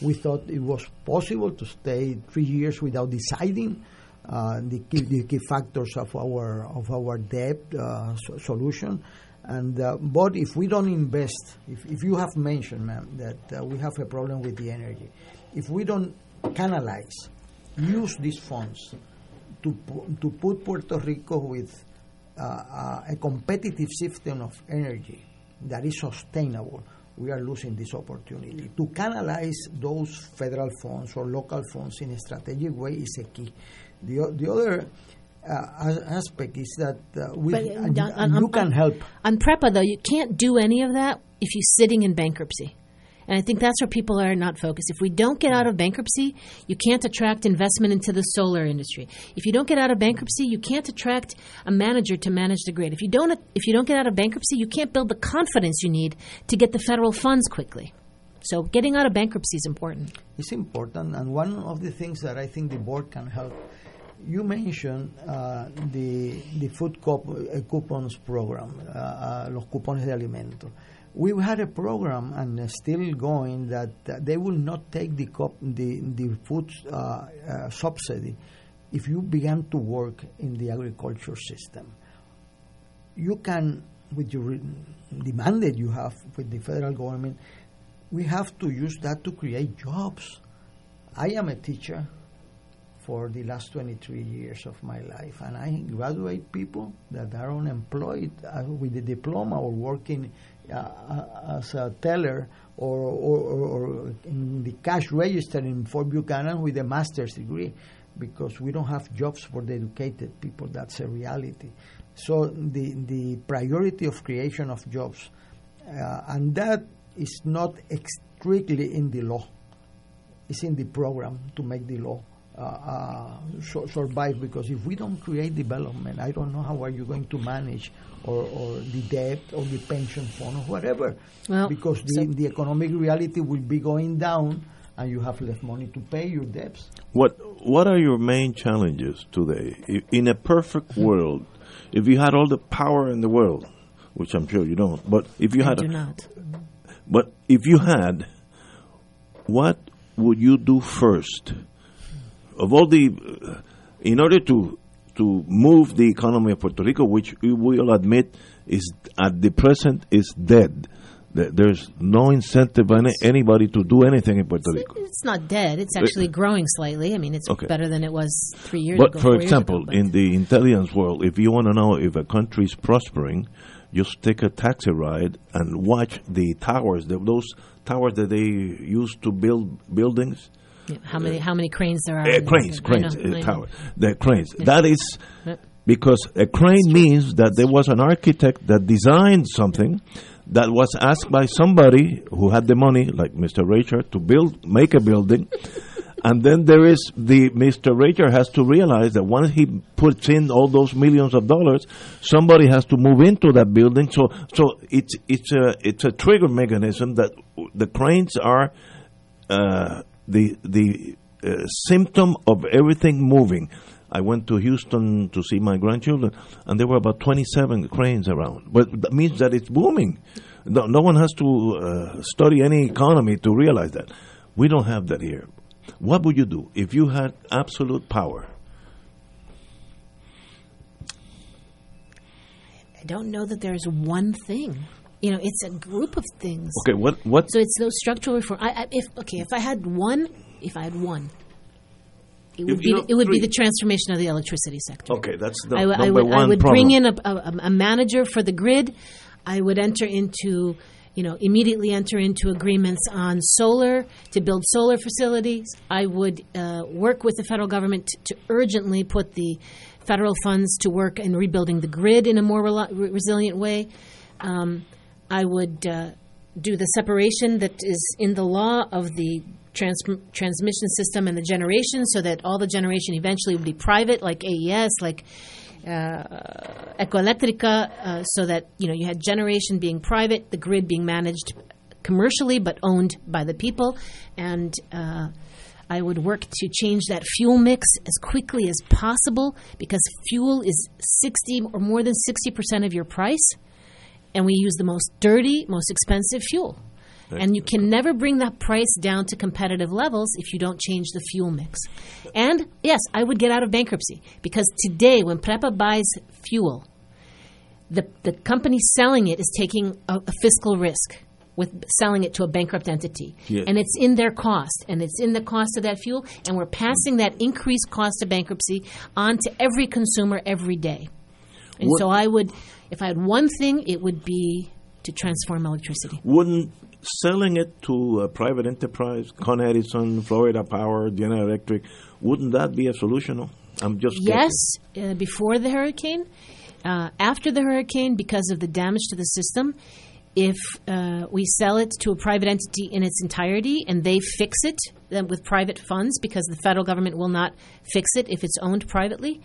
we thought it was possible to stay three years without deciding uh, the, key, the key factors of our of our debt uh, so- solution. And uh, but if we don't invest, if, if you have mentioned, ma'am, that uh, we have a problem with the energy, if we don't canalize, use these funds to pu- to put Puerto Rico with uh, uh, a competitive system of energy that is sustainable, we are losing this opportunity. To canalize those federal funds or local funds in a strategic way is a key. The, the other uh, aspect is that uh, we, But, and, uh, and on- you can help. On PREPA, though, you can't do any of that if you're sitting in bankruptcy. And I think that's where people are not focused. If we don't get out of bankruptcy, you can't attract investment into the solar industry. If you don't get out of bankruptcy, you can't attract a manager to manage the grid. If you don't, if you don't get out of bankruptcy, you can't build the confidence you need to get the federal funds quickly. So getting out of bankruptcy is important. It's important, and one of the things that I think the board can help. You mentioned uh, the the food uh, coupons program, uh, uh, los cupones de alimento. We had a program and still going that they will not take the the the food uh, subsidy if you began to work in the agriculture system. You can, with your demand that you have with the federal government, we have to use that to create jobs. I am a teacher for the last 23 years of my life, and I graduate people that are unemployed uh, with a diploma or working uh, uh, as a teller or, or, or, in the cash register in Fort Buchanan with a master's degree because we don't have jobs for the educated people. That's a reality. So the, the priority of creation of jobs, uh, and that is not strictly in the law. It's in the program to make the law uh, uh, su- survive. Because if we don't create development, I don't know how are you going to manage or, or the debt or the pension fund or whatever. Well, because the, the economic reality will be going down, and you have less money to pay your debts. What What are your main challenges today? In a perfect world, if you had all the power in the world, which I'm sure you don't, but if you I had, do a- not. but if you had, what would you do first? Of all the, uh, in order to to move the economy of Puerto Rico, which we will admit is at the present is dead. There's no incentive any, anybody to do anything in Puerto Rico. It's not dead. It's actually growing slightly. I mean, it's Okay. better than it was three years ago. But ago. for example, ago, but- in the intelligence world, if you want to know if a country is prospering, just take a taxi ride and watch the towers, the, those towers that they use to build buildings. Yeah, how many how many cranes there are? Uh, cranes, I cranes, know, uh, I know. tower, the cranes. Yeah. That is because a crane means that there was an architect that designed something that was asked by somebody who had the money, like Mr. Racher, to build, make a building. and then there is the Mr. Racher has to realize that once he puts in all those millions of dollars, somebody has to move into that building. So, so it's it's a it's a trigger mechanism that the cranes are uh, the the uh, symptom of everything moving. I went to Houston to see my grandchildren, and there were about 27 cranes around. But that means that it's booming. No, no one has to uh, study any economy to realize that. We don't have that here. What would you do if you had absolute power? I don't know that there's one thing. You know, it's a group of things. Okay, what what So it's those structural reform. I, I, if okay, if I had one, if I had one, it would be know, it would be the transformation of the electricity sector. Okay, that's the I, w- I number would, I would problem. bring in a, a, a manager for the grid. I would enter into, you know, immediately enter into agreements on solar to build solar facilities. I would uh, work with the federal government to, to urgently put the federal funds to work in rebuilding the grid in a more re- resilient way. Um, I would uh, do the separation that is in the law of the trans- transmission system and the generation so that all the generation eventually would be private, like AES, like uh, EcoEléctrica, uh, so that you know you had generation being private, the grid being managed commercially but owned by the people, and uh, I would work to change that fuel mix as quickly as possible because fuel is sixty or more than sixty percent of your price. And we use the most dirty, most expensive fuel. And you can never bring that price down to competitive levels if you don't change the fuel mix. And yes, I would get out of bankruptcy because today, when PREPA buys fuel, the, the company selling it is taking a, a fiscal risk with selling it to a bankrupt entity. Yeah. And it's in their cost, and it's in the cost of that fuel, and we're passing that increased cost of bankruptcy on to every consumer every day. And What- so I would, if I had one thing, it would be to transform electricity. Wouldn't selling it to a private enterprise, Con Edison, Florida Power, General Electric, wouldn't that be a solution? I'm just Yes, uh, before the hurricane. Uh, after the hurricane, because of the damage to the system, if uh, we sell it to a private entity in its entirety and they fix it then with private funds, because the federal government will not fix it if it's owned privately.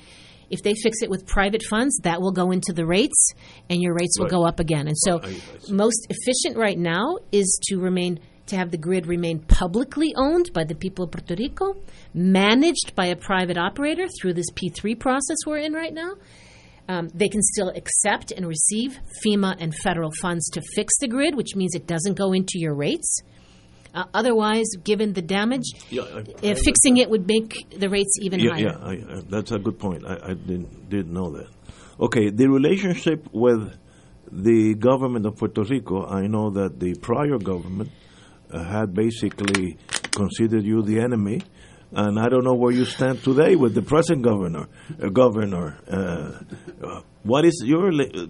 If they fix it with private funds, that will go into the rates, and your rates will Right. go up again. And so, I- I most efficient right now is to remain to have the grid remain publicly owned by the people of Puerto Rico, managed by a private operator through this P3 process we're in right now. Um, they can still accept and receive FEMA and federal funds to fix the grid, which means it doesn't go into your rates. Uh, otherwise, given the damage, Yeah, I- uh, fixing it would make the rates even yeah, higher. yeah, I, I, that's a good point. I, I didn't didn't know that. Okay, the relationship with the government of Puerto Rico. I know that the prior government uh, had basically considered you the enemy, and I don't know where you stand today with the present governor. Uh, governor, uh, uh, what is your li-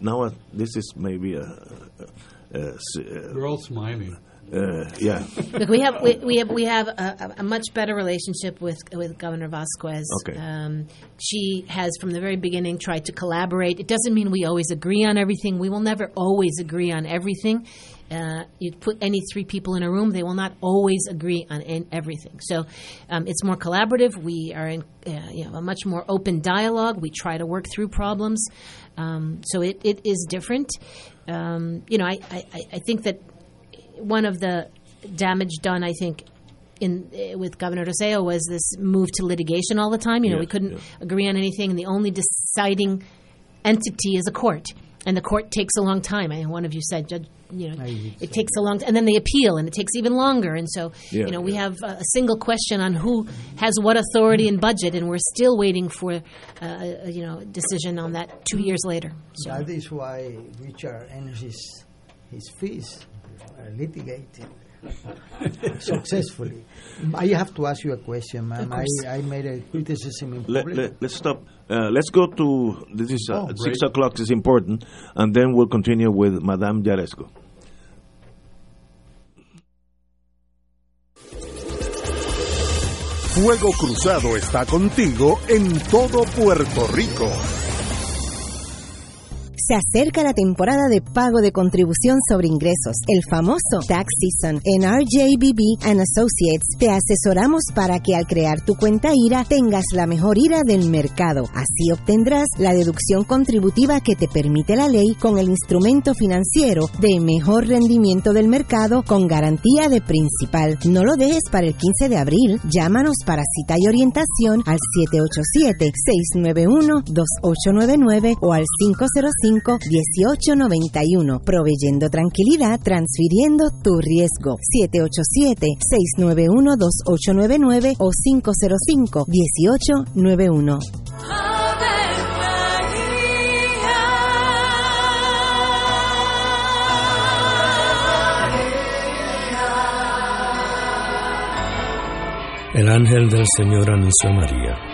now? Uh, this is maybe a. a, a, a We're all smiling. Uh, yeah. Look, we have we, we have we have a, a much better relationship with with Governor Vázquez. Okay. Um, she has from the very beginning tried to collaborate. It doesn't mean we always agree on everything. We will never always agree on everything. Uh, you put any three people in a room, they will not always agree on in everything. So um, it's more collaborative. We are in uh, you know a much more open dialogue. We try to work through problems. Um, so it, it is different. Um, you know, I, I, I think that one of the damage done, I think, in uh, with Governor Rosselló was this move to litigation all the time. You know, Yeah, we couldn't yeah. agree on anything, and the only deciding entity is a court, and the court takes a long time. I think one of you said, Judge, you know, it takes a long, time. and then they appeal, and it takes even longer. And so, Yeah, you know, we yeah. have a single question on who has what authority and budget, and we're still waiting for, uh, a, you know, decision on that two years later. So. That is why Richard earns his, his fees uh, litigating successfully. I have to ask you a question, ma'am. I, I made a criticism in let, public. let, let's stop. Uh, let's go to this is uh, Oh, six o'clock is important, and then we'll continue with Madame Jaresko. Fuego Cruzado está contigo en todo Puerto Rico. Se acerca la temporada de pago de contribución sobre ingresos, el famoso tax season. En RJBB and Associates te asesoramos para que al crear tu cuenta IRA tengas la mejor IRA del mercado. Así obtendrás la deducción contributiva que te permite la ley con el instrumento financiero de mejor rendimiento del mercado con garantía de principal. No lo dejes para el 15 de abril. Llámanos para cita y orientación al 787-691-2899 o al 505-1891. Proveyendo tranquilidad, transfiriendo tu riesgo. 787-691-2899 o 505-1891. El ángel del Señor anunció a María.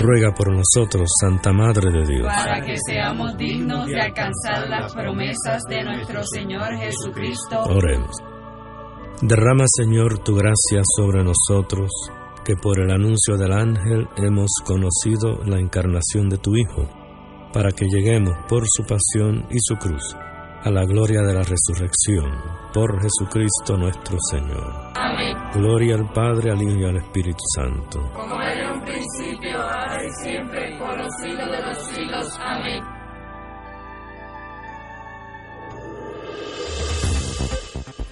Ruega por nosotros, Santa Madre de Dios. Para que seamos dignos de alcanzar las promesas de nuestro Señor Jesucristo. Oremos. Derrama, Señor, tu gracia sobre nosotros, que por el anuncio del ángel hemos conocido la encarnación de tu Hijo, para que lleguemos por su pasión y su cruz a la gloria de la resurrección, por Jesucristo nuestro Señor. Amén. Gloria al Padre, al Hijo y al Espíritu Santo. Como era un principio,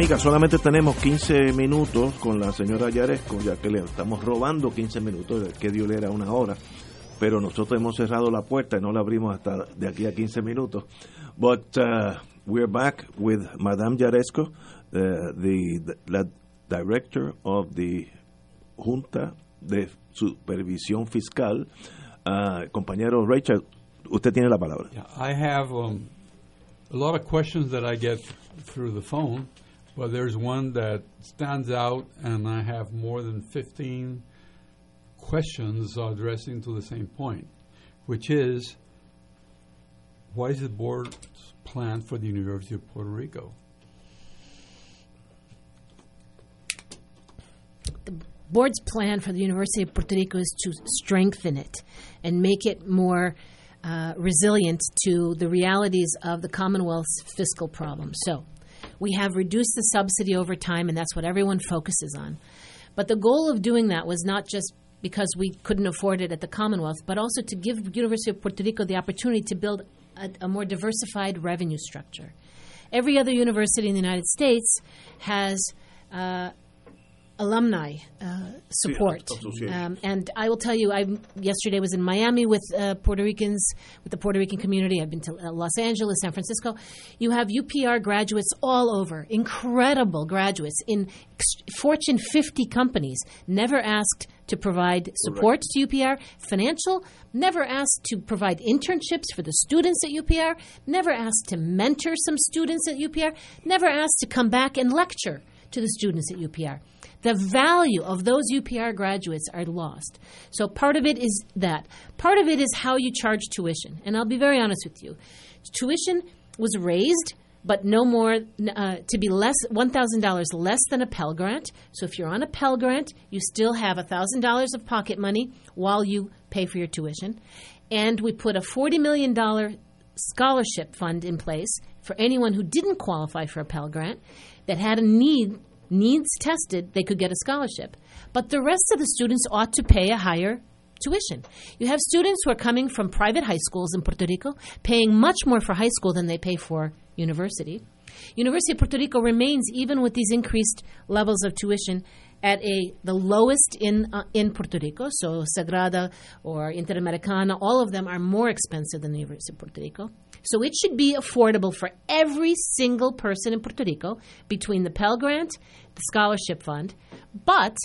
Amigas, solamente tenemos 15 minutos con la señora Yaresco, ya que le estamos robando 15 minutos, que Dios le era una hora, pero nosotros hemos cerrado la puerta y no la abrimos hasta de aquí a 15 minutos. But uh, we're back with Madame Yaresco, uh, the, the la director of the Junta de Supervisión Fiscal. Uh, compañero Rachel, usted tiene la palabra. I have um, a lot of questions that I get through the phone, but there's one that stands out, and I have more than 15 questions addressing to the same point, which is what is the board's plan for the University of Puerto Rico? The board's plan for the University of Puerto Rico is to strengthen it and make it more uh, resilient to the realities of the Commonwealth's fiscal problems. So, we have reduced the subsidy over time, and that's what everyone focuses on. But the goal of doing that was not just because we couldn't afford it at the Commonwealth, but also to give University of Puerto Rico the opportunity to build a, a more diversified revenue structure. Every other university in the United States has uh, alumni uh, support. Um, and I will tell you, I yesterday was in Miami with uh, Puerto Ricans, with the Puerto Rican community. I've been to uh, Los Angeles, San Francisco. You have UPR graduates all over, incredible graduates in Fortune 50 companies, never asked to provide support to UPR, financial, never asked to provide internships for the students at UPR, never asked to mentor some students at UPR, never asked to come back and lecture to the students at UPR. The value of those UPR graduates are lost. So part of it is that. Part of it is how you charge tuition. And I'll be very honest with you. Tuition was raised but no more uh, to be less $1000 less than a pell grant so if you're on a pell grant you still have $1000 of pocket money while you pay for your tuition and we put a $40 million scholarship fund in place for anyone who didn't qualify for a pell grant that had a need needs tested they could get a scholarship but the rest of the students ought to pay a higher tuition. You have students who are coming from private high schools in Puerto Rico paying much more for high school than they pay for university. University of Puerto Rico remains even with these increased levels of tuition at a the lowest in uh, in Puerto Rico. So Sagrada or Interamericana, all of them are more expensive than the University of Puerto Rico. So it should be affordable for every single person in Puerto Rico between the Pell Grant, the scholarship fund, but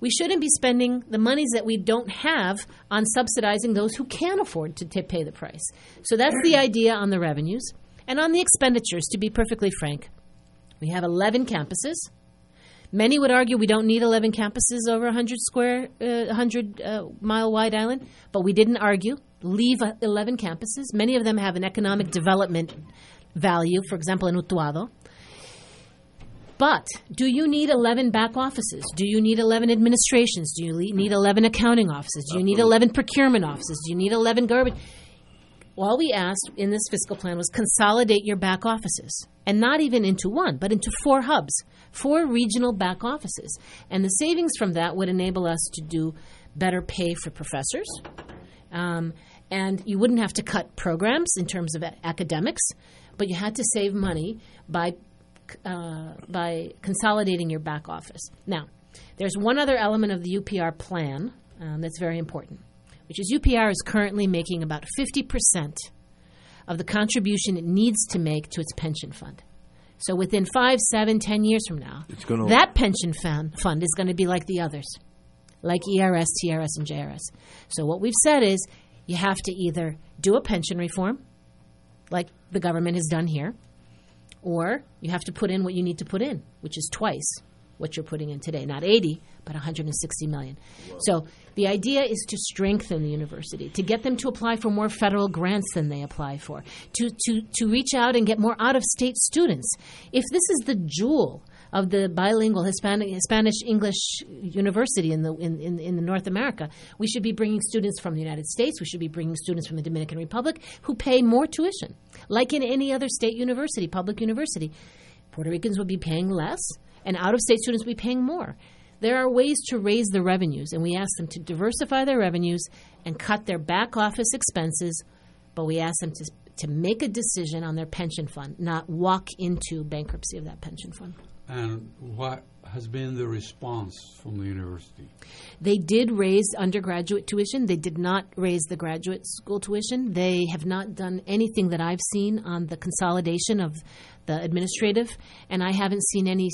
we shouldn't be spending the monies that we don't have on subsidizing those who can afford to t- pay the price. So that's the idea on the revenues. And on the expenditures, to be perfectly frank, we have 11 campuses. Many would argue we don't need 11 campuses over 100 square, uh, 100 uh, mile wide island, but we didn't argue. Leave uh, 11 campuses. Many of them have an economic development value, for example, in Utuado. But do you need 11 back offices? Do you need 11 administrations? Do you need 11 accounting offices? Do you need 11 procurement offices? Do you need 11 garbage? All we asked in this fiscal plan was consolidate your back offices, and not even into one, but into four hubs, four regional back offices. And the savings from that would enable us to do better pay for professors. Um, and you wouldn't have to cut programs in terms of academics, but you had to save money by uh, by consolidating your back office. Now, there's one other element of the UPR plan um, that's very important, which is UPR is currently making about 50% of the contribution it needs to make to its pension fund. So within five, seven, ten years from now, that pension fund, fund is going to be like the others, like ERS, TRS, and JRS. So what we've said is you have to either do a pension reform, like the government has done here, or you have to put in what you need to put in, which is twice what you're putting in today. Not 80, but 160 million. So the idea is to strengthen the university, to get them to apply for more federal grants than they apply for, to, to, to reach out and get more out of state students. If this is the jewel of the bilingual Hispanic, Spanish English university in the in, in, in North America. We should be bringing students from the United States. We should be bringing students from the Dominican Republic who pay more tuition, like in any other state university, public university. Puerto Ricans would be paying less, and out of state students would be paying more. There are ways to raise the revenues, and we ask them to diversify their revenues and cut their back office expenses, but we ask them to, to make a decision on their pension fund, not walk into bankruptcy of that pension fund. And what has been the response from the university? They did raise undergraduate tuition. They did not raise the graduate school tuition. They have not done anything that I've seen on the consolidation of the administrative, and I haven't seen any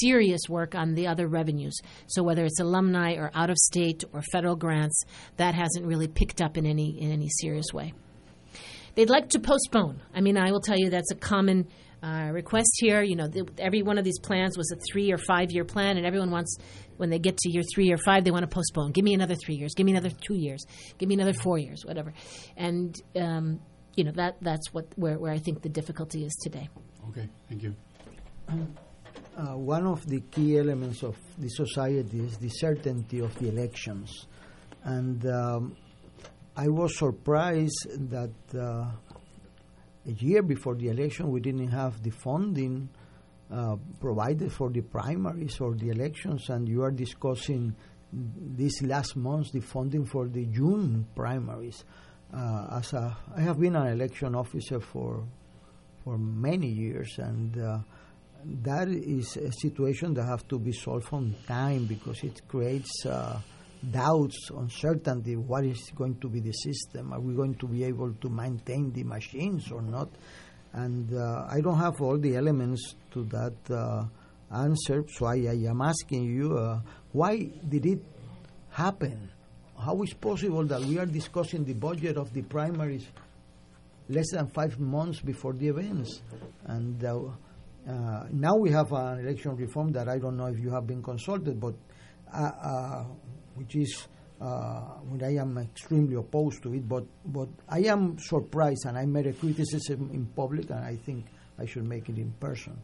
serious work on the other revenues. So whether it's alumni or out of state or federal grants, that hasn't really picked up in any in any serious way. They'd like to postpone. I mean, I will tell you that's a common uh, request here. You know, th- every one of these plans was a three or five year plan, and everyone wants, when they get to year three or five, they want to postpone. Give me another three years. Give me another two years. Give me another four years. Whatever. And um, you know that that's what where, where I think the difficulty is today. Okay, thank you. Uh, one of the key elements of the society is the certainty of the elections. And um, I was surprised that uh, a year before the election we didn't have the funding uh, provided for the primaries or the elections, and you are discussing this last month the funding for the June primaries. Uh, as a, I have been an election officer for for many years, and uh, that is a situation that has to be solved on time because it creates uh, doubts, uncertainty. What is going to be the system? Are we going to be able to maintain the machines or not? And uh, I don't have all the elements to that uh, answer, so I, I am asking you, uh, why did it happen? How is possible that we are discussing the budget of the primaries less than five months before the events? And uh, now we have an election reform that I don't know if you have been consulted, but uh, uh, which is uh, when I am extremely opposed to it. But but I am surprised, and I made a criticism in public, and I think I should make it in person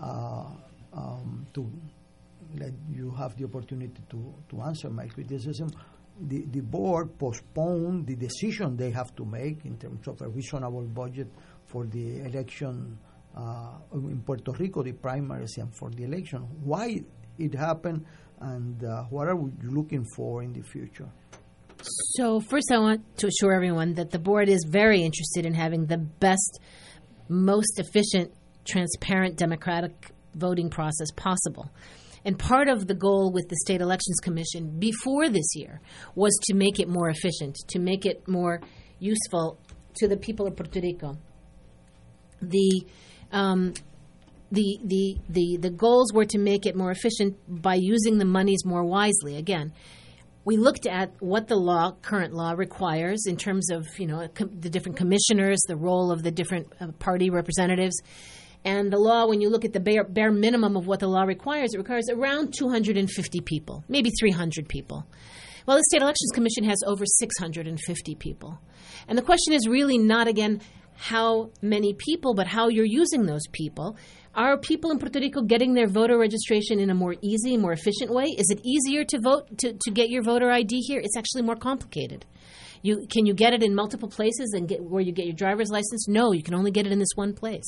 um, to let you have the opportunity to, to answer my criticism. The, the board postponed the decision they have to make in terms of a reasonable budget for the election uh, in Puerto Rico, the primaries, and for the election. Why it happened, and uh, what are we looking for in the future? So, first, I want to assure everyone that the board is very interested in having the best, most efficient, transparent, democratic voting process possible. And part of the goal with the State Elections Commission before this year was to make it more efficient, to make it more useful to the people of Puerto Rico. The um, the, the, the, the goals were to make it more efficient by using the monies more wisely. Again, we looked at what the law, current law, requires in terms of you know com- the different commissioners, the role of the different uh, party representatives, and the law. When you look at the bare, bare minimum of what the law requires, it requires around 250 people, maybe 300 people. Well, the State Elections Commission has over 650 people, and the question is really not again how many people, but how you're using those people. Are people in Puerto Rico getting their voter registration in a more easy, more efficient way? Is it easier to vote to, to get your voter ID here? It's actually more complicated. You can you get it in multiple places and get where you get your driver's license? No, you can only get it in this one place.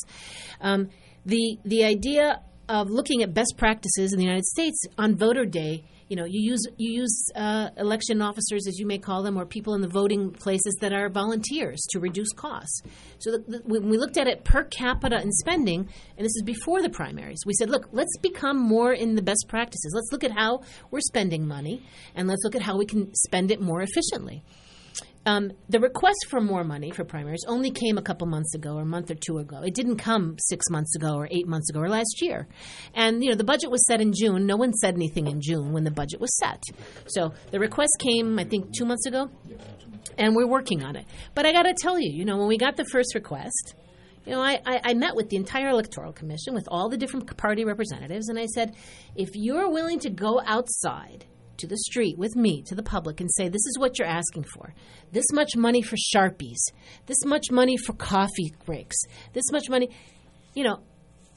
Um, the the idea of looking at best practices in the United States on voter day you know, you use you use uh, election officers, as you may call them, or people in the voting places that are volunteers to reduce costs. So the, the, when we looked at it per capita in spending, and this is before the primaries, we said, look, let's become more in the best practices. Let's look at how we're spending money, and let's look at how we can spend it more efficiently. Um, the request for more money for primaries only came a couple months ago or a month or two ago. It didn't come six months ago or eight months ago or last year. And, you know, the budget was set in June. No one said anything in June when the budget was set. So the request came, I think, two months ago, and we're working on it. But I got to tell you, you know, when we got the first request, you know, I, I, I, met with the entire Electoral Commission, with all the different party representatives, and I said, if you're willing to go outside to the street with me, to the public, and say, this is what you're asking for. This much money for Sharpies. This much money for coffee breaks. This much money. You know,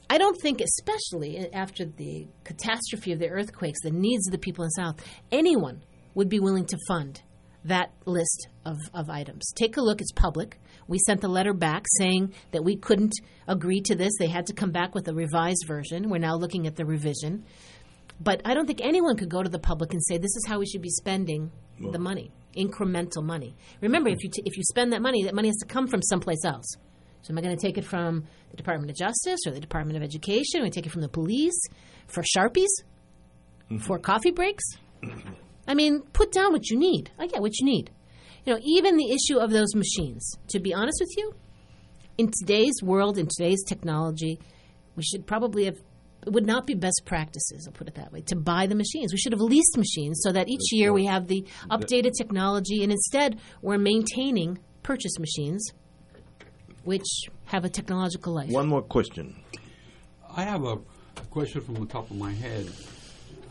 I don't think, especially after the catastrophe of the earthquakes, the needs of the people in the South, anyone would be willing to fund that list of, of items. Take a look, it's public. We sent the letter back saying that we couldn't agree to this. They had to come back with a revised version. We're now looking at the revision. But I don't think anyone could go to the public and say this is how we should be spending well. the money, incremental money. Remember, if you t- if you spend that money, that money has to come from someplace else. So am I going to take it from the Department of Justice or the Department of Education? Am I take it from the police for sharpies, mm-hmm. for coffee breaks? I mean, put down what you need. I get what you need. You know, even the issue of those machines. To be honest with you, in today's world, in today's technology, we should probably have it would not be best practices, I'll put it that way, to buy the machines. We should have leased machines so that each That's year right. we have the updated technology, and instead we're maintaining purchase machines, which have a technological life. One more question. I have a question from the top of my head.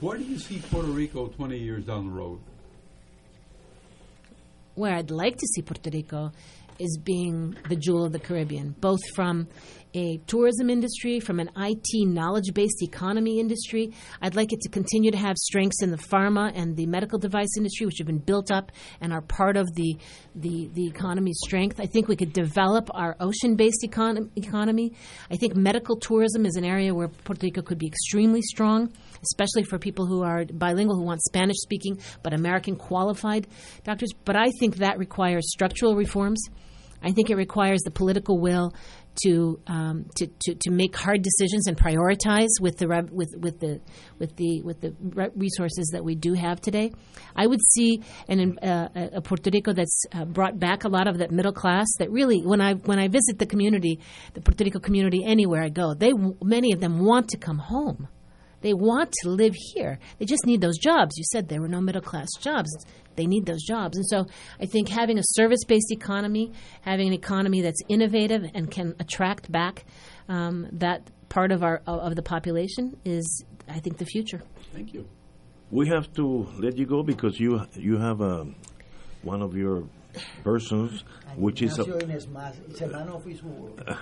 Where do you see Puerto Rico 20 years down the road? Where I'd like to see Puerto Rico is being the jewel of the Caribbean, both from a tourism industry, from an IT knowledge based economy industry. I'd like it to continue to have strengths in the pharma and the medical device industry, which have been built up and are part of the, the, the economy's strength. I think we could develop our ocean based econ- economy. I think medical tourism is an area where Puerto Rico could be extremely strong, especially for people who are bilingual, who want Spanish speaking but American qualified doctors. But I think that requires structural reforms. I think it requires the political will to, um, to, to, to make hard decisions and prioritize with the with with the with the with the resources that we do have today. I would see an, uh, a Puerto Rico that's uh, brought back a lot of that middle class. That really, when I when I visit the community, the Puerto Rico community anywhere I go, they many of them want to come home. They want to live here. They just need those jobs. You said there were no middle class jobs. They need those jobs. And so I think having a service based economy, having an economy that's innovative and can attract back um, that part of our of the population is, I think, the future. Thank you. We have to let you go because you you have a, um, one of your persons, which is a,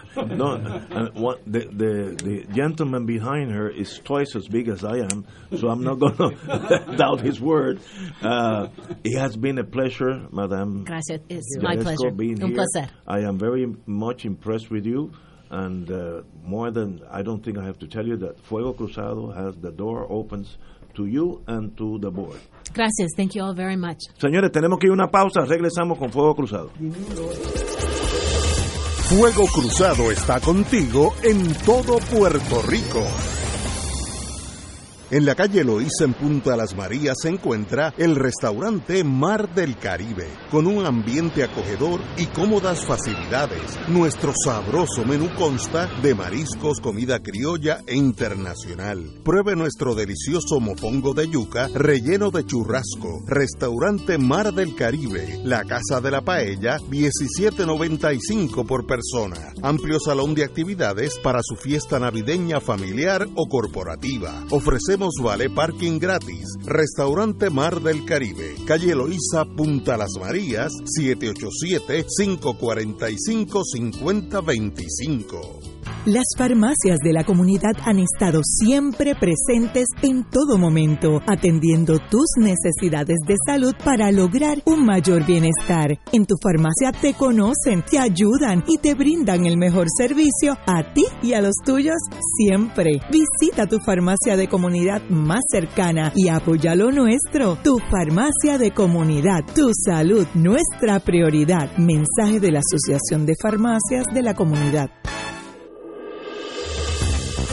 no, and what, the, the the gentleman behind her is twice as big as I am, so I'm not going to doubt his word. Uh, it has been a pleasure, Madame. Gracias, it's my pleasure. Being Un placer. I am very much impressed with you. And uh, more than I don't think I have to tell you that Fuego Cruzado has the door opens to you and to the board. Gracias. Thank you all very much. Señores, tenemos que ir a una pausa. Regresamos con Fuego Cruzado. Fuego Cruzado está contigo en todo Puerto Rico. En la calle Loíza en Punta Las Marías se encuentra el restaurante Mar del Caribe, con un ambiente acogedor y cómodas facilidades. Nuestro sabroso menú consta de mariscos, comida criolla e internacional. Pruebe nuestro delicioso mofongo de yuca relleno de churrasco. Restaurante Mar del Caribe, la Casa de la Paella, 17.95 por persona. Amplio salón de actividades para su fiesta navideña familiar o corporativa. Vale parking gratis. Restaurante Mar del Caribe, calle Eloísa, Punta Las Marías, 787-545-5025. Las farmacias de la comunidad han estado siempre presentes en todo momento, atendiendo tus necesidades de salud para lograr un mayor bienestar. En tu farmacia te conocen, te ayudan y te brindan el mejor servicio a ti y a los tuyos siempre. Visita tu farmacia de comunidad más cercana y apoya lo nuestro. Tu farmacia de comunidad, tu salud, nuestra prioridad. Mensaje de la Asociación de Farmacias de la Comunidad.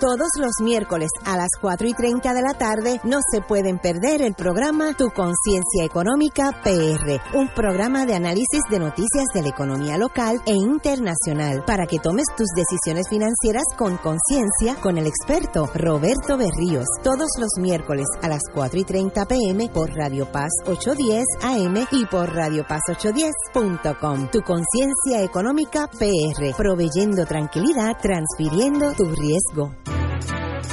Todos los miércoles a las 4 y 30 de la tarde no se pueden perder el programa Tu Conciencia Económica PR, un programa de análisis de noticias de la economía local e internacional para que tomes tus decisiones financieras con conciencia con el experto Roberto Berríos. Todos los miércoles a las 4 y 30 pm por Radio Paz 810 AM y por Radio Paz 810.com. Tu Conciencia Económica PR, proveyendo tranquilidad, transfiriendo tu riesgo.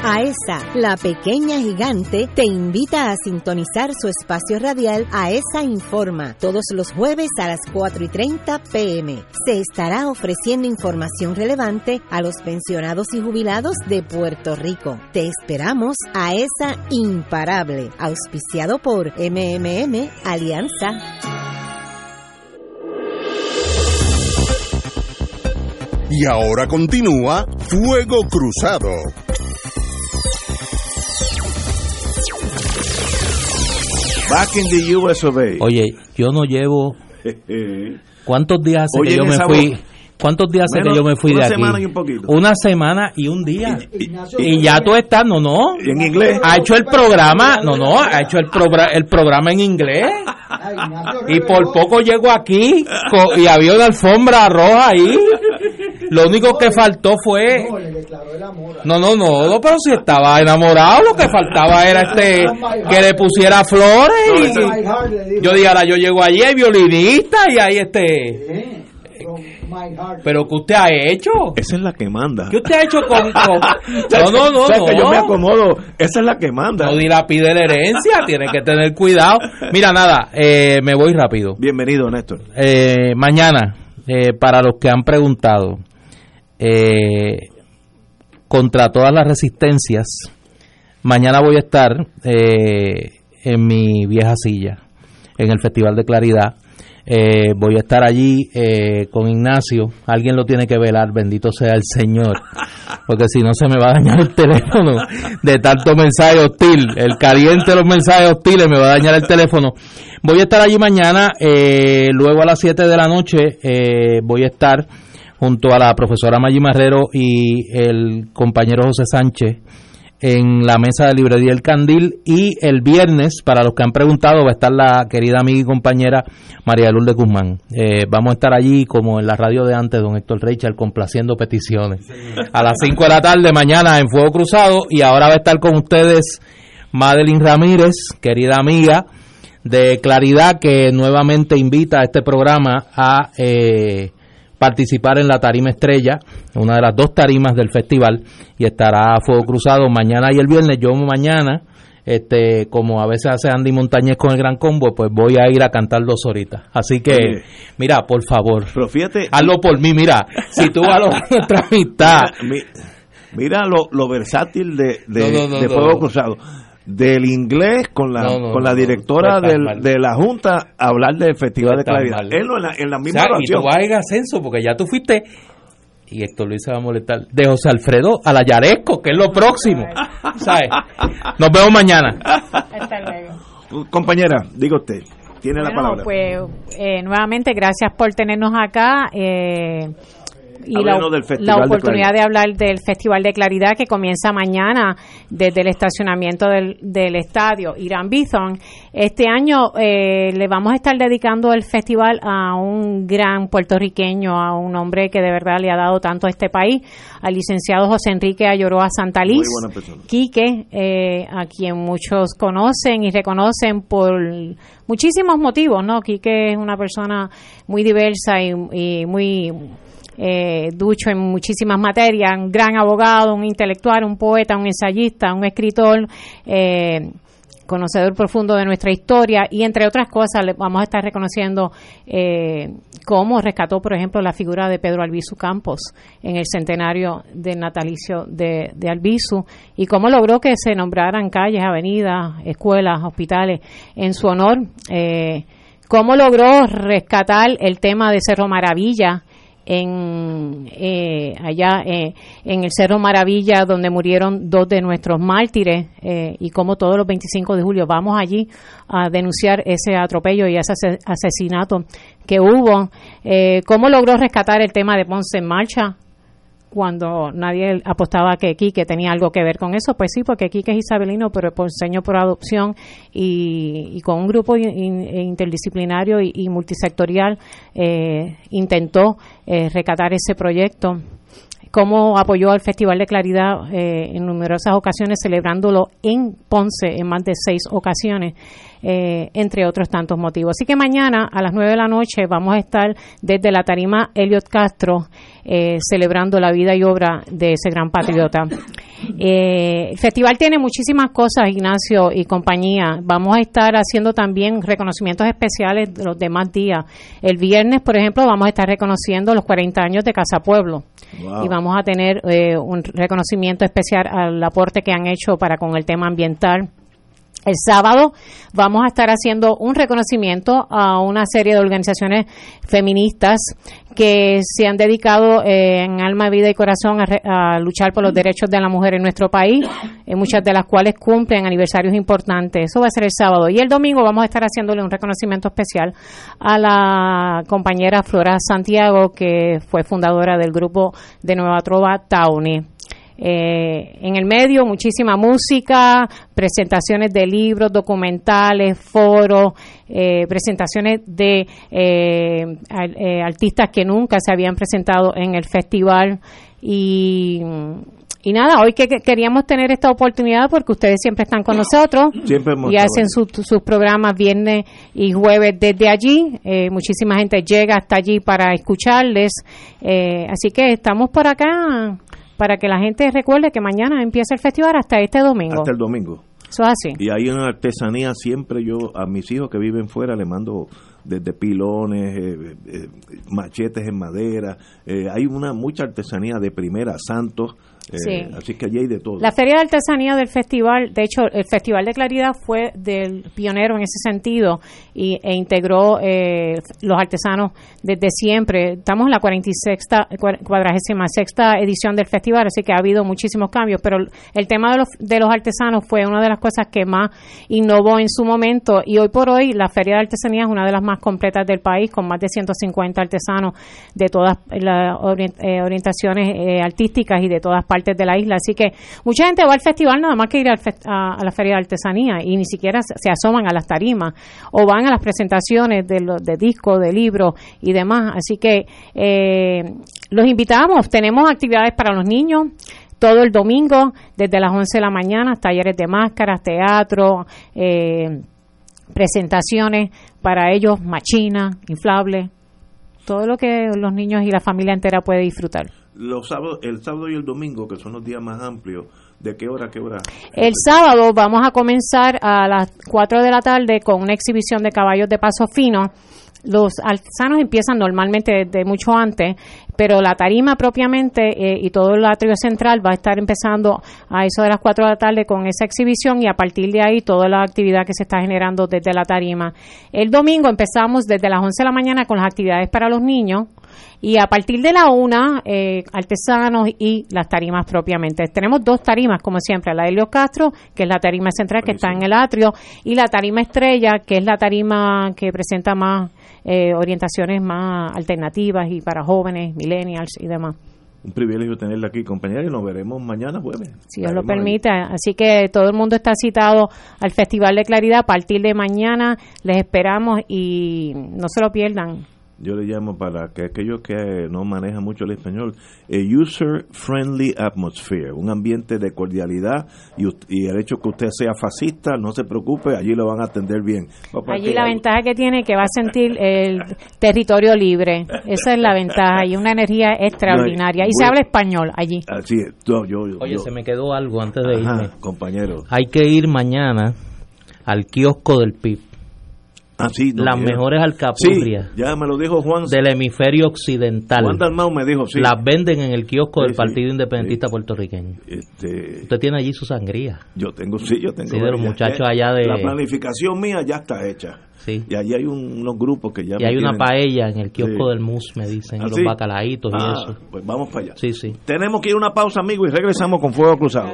AESA, la pequeña gigante, te invita a sintonizar su espacio radial AESA Informa todos los jueves a las 4 y 30 pm. Se estará ofreciendo información relevante a los pensionados y jubilados de Puerto Rico. Te esperamos AESA Imparable, auspiciado por MMM Alianza. Y ahora continúa Fuego Cruzado. Back in the US of A. Oye, yo no llevo. ¿Cuántos días hace Oye, que yo me fui? voz. ¿Cuántos días hace que yo me fui una de aquí? semana y un poquito. Una semana y un día. Y, ya tú estás, no, no. en inglés? Ha hecho el programa, no, no, ha hecho el, progra- el programa en inglés. Y por poco llego aquí y había una alfombra roja ahí. Lo único que faltó fue. No, no, no, no, pero si estaba enamorado, lo que faltaba era este que le pusiera flores. y yo dije, ahora yo llego allí, hay violinista y hay este. Pero ¿qué usted ha hecho? Esa es la que manda. ¿Qué usted ha hecho con.? con- No, no, no. ¿Sabes que no. yo me acomodo. Esa es la que manda. No dilapide la herencia, tiene que tener cuidado. Mira, nada, eh, me voy rápido. Bienvenido, Néstor. Eh, mañana, eh, para los que han preguntado, eh, contra todas las resistencias, mañana voy a estar eh, en mi vieja silla, en el Festival de Claridad. Eh, voy a estar allí eh, con Ignacio. Alguien lo tiene que velar, bendito sea el Señor. Porque si no se me va a dañar el teléfono de tanto mensaje hostil. El caliente de los mensajes hostiles me va a dañar el teléfono. Voy a estar allí mañana. eh, luego a las 7 de la noche eh, voy a estar junto a la profesora Maggi Marrero y el compañero José Sánchez en la mesa de librería El Candil y el viernes, para los que han preguntado, va a estar la querida amiga y compañera María Lourdes Guzmán. Eh, vamos a estar allí como en la radio de antes, don Héctor Reichard, complaciendo peticiones. A las 5 de la tarde mañana en Fuego Cruzado y ahora va a estar con ustedes Madeline Ramírez, querida amiga de Claridad, que nuevamente invita a este programa a... Eh, participar en la tarima estrella, una de las dos tarimas del festival, y estará a fuego cruzado mañana y el viernes. Yo mañana, este, como a veces hace Andy Montañez con el Gran Combo, pues voy a ir a cantar dos horitas. Así que, mira, por favor, Pero fíjate. hazlo por mí, mira, si tú valoras nuestra amistad, Mi- Mira lo, lo versátil de, de, No, no, no, de. Fuego Cruzado. Del inglés con la, No, no, con la directora no del- de la Junta a hablar del Festival No de Claridad. mal. Él en la, en la O misma sea, y tú vas en ascenso, porque ya tú fuiste y Héctor Luis se va a molestar, de José Alfredo a la Yaresco, que es lo próximo. ¿Sabes? Nos vemos mañana. Hasta luego. Compañera, diga usted, tiene la Bueno, palabra. pues eh, nuevamente gracias por tenernos acá. eh, y la, de oportunidad de, hablar del Festival de Claridad que comienza mañana desde el estacionamiento del, del estadio Irán Bithorn. Este año eh, le vamos a estar dedicando el festival a un gran puertorriqueño, a un hombre que de verdad le ha dado tanto a este país, al licenciado José Enrique Ayoroa Santaliz. Quique, eh, a quien muchos conocen y reconocen por muchísimos motivos, ¿no? Quique es una persona muy diversa y, y muy eh, ducho en muchísimas materias, un gran abogado, un intelectual, un poeta, un ensayista, un escritor. eh, conocedor profundo de nuestra historia y entre otras cosas le vamos a estar reconociendo eh, cómo rescató por ejemplo la figura de Pedro Albizu Campos en el centenario del natalicio de, de Albizu y cómo logró que se nombraran calles, avenidas, escuelas, hospitales en su honor, eh, cómo logró rescatar el tema de Cerro Maravilla en eh, allá eh, en el Cerro Maravilla donde murieron dos de nuestros mártires eh, y como todos los 25 de julio vamos allí a denunciar ese atropello y ese ase- asesinato que hubo. Eh, cómo logró rescatar el tema de Ponce en marcha cuando nadie apostaba que Quique tenía algo que ver con eso, pues sí, porque Quique es isabelino, pero ponceño por adopción y, y con un grupo in- in- interdisciplinario y, y multisectorial eh, intentó eh, recatar ese proyecto cómo apoyó al Festival de Claridad eh, en numerosas ocasiones, celebrándolo en Ponce en más de seis ocasiones, eh, entre otros tantos motivos. Así que mañana a las nueve de la noche vamos a estar desde la tarima Elliot Castro eh, celebrando la vida y obra de ese gran patriota. El festival tiene muchísimas cosas, Ignacio y compañía. Vamos a estar haciendo también reconocimientos especiales de los demás días. El viernes, por ejemplo, vamos a estar reconociendo los 40 años de Casa Pueblo Y vamos a tener eh, un reconocimiento especial al aporte que han hecho para con el tema ambiental. El sábado vamos a estar haciendo un reconocimiento a una serie de organizaciones feministas que se han dedicado eh, en alma, vida y corazón a, re- a luchar por los derechos de la mujer en nuestro país, eh, muchas de las cuales cumplen aniversarios importantes. Eso va a ser el sábado. Y el domingo vamos a estar haciéndole un reconocimiento especial a la compañera Flora Santiago, que fue fundadora del grupo de Nueva Trova Tauni. Eh, en el medio, muchísima música, presentaciones de libros, documentales, foros, eh, presentaciones de eh, eh, artistas que nunca se habían presentado en el festival. Y, y nada, hoy que que queríamos tener esta oportunidad porque ustedes siempre están con nosotros y hacen su- sus programas viernes y jueves desde allí. Eh, muchísima gente llega hasta allí para escucharles. Eh, así que estamos por acá para que la gente recuerde que mañana empieza el festival hasta este domingo. Hasta el domingo. Eso es así. Y hay una artesanía siempre yo a mis hijos que viven fuera le mando desde pilones, eh, eh, machetes en madera, eh, hay una mucha artesanía de primera, santos, eh, Sí. así que allí hay de todo. La Feria de Artesanía del festival, de hecho, el Festival de Claridad fue del pionero en ese sentido y, e integró eh, los artesanos desde siempre. Estamos en la 46 cuadragésima sexta edición del festival, así que ha habido muchísimos cambios, pero el tema de los, de los artesanos fue una de las cosas que más innovó en su momento y hoy por hoy la Feria de Artesanía es una de las más completas del país, con más de 150 artesanos de todas las orien- eh, orientaciones eh, artísticas y de todas partes de la isla. Así que mucha gente va al festival nada más que ir al a, la Feria de Artesanía y ni siquiera se, asoman a las tarimas o van a las presentaciones de, los de discos, de libros y demás. Así que eh, los invitamos. Tenemos actividades para los niños todo el domingo, desde las 11 de la mañana, talleres de máscaras, teatro, eh, presentaciones para ellos, machinas, inflables, todo lo que los niños y la familia entera puede disfrutar. Los sábados, el sábado y el domingo, que son los días más amplios, ¿de qué hora a qué hora? El sábado vamos a comenzar a las 4 de la tarde con una exhibición de caballos de paso fino. Los artesanos empiezan normalmente desde mucho antes, pero la tarima propiamente eh, y todo el atrio central va a estar empezando a eso de las 4 de la tarde con esa exhibición y a partir de ahí toda la actividad que se está generando desde la tarima. El domingo empezamos desde las 11 de la mañana con las actividades para los niños Y a partir de la una, eh, artesanos y las tarimas propiamente. Tenemos dos tarimas, como siempre, la de Helio Castro, que es la tarima central que está en el atrio, y la tarima estrella, que es la tarima que presenta más eh, orientaciones más alternativas y para jóvenes, millennials y demás un privilegio tenerla aquí, compañera, y nos veremos mañana jueves. Si Dios lo permite. Así que todo el mundo está citado al Festival de Claridad a partir de mañana. Les esperamos y no se lo pierdan yo le llamo para que aquellos que no manejan mucho el español, a user-friendly atmosphere, un ambiente de cordialidad y, el hecho que usted sea fascista, no se preocupe, allí lo van a atender bien. Allí la ventaja que tiene es que va a sentir el territorio libre, esa es la ventaja y una energía extraordinaria. Y se habla español allí. Así es. Oye, se me quedó algo antes de irme. Compañero. Hay que ir mañana al kiosco del PIB Ah, las mejores alcapurrias. ya me lo dijo Juan. Del hemisferio occidental. Juan Dalmau me dijo, sí. Las venden en el kiosco del Partido Independentista Puertorriqueño. Este, Usted tiene allí su sangría. Yo tengo, sí, yo tengo. Sí, de los muchachos allá de. La planificación mía ya está hecha. Sí. Y allí hay unos grupos que ya. Y hay una paella en el kiosco del MUS, me dicen, ¿Ah, los bacalaitos y ah, eso. Pues vamos para allá. Sí, sí. Tenemos que ir a una pausa, amigo, y regresamos con Fuego Cruzado.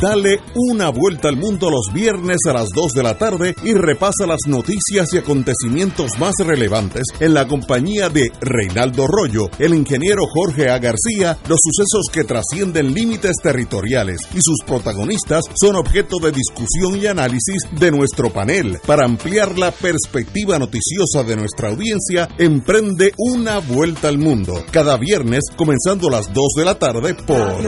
Dale una vuelta al mundo los viernes a las 2 de la tarde y repasa las noticias y acontecimientos más relevantes en la compañía de Reinaldo Rollo, el ingeniero Jorge A. García, los sucesos que trascienden límites territoriales y sus protagonistas son objeto de discusión y análisis de nuestro panel. Para ampliar la perspectiva noticiosa de nuestra audiencia, emprende una vuelta al mundo cada viernes comenzando a las 2 de la tarde por...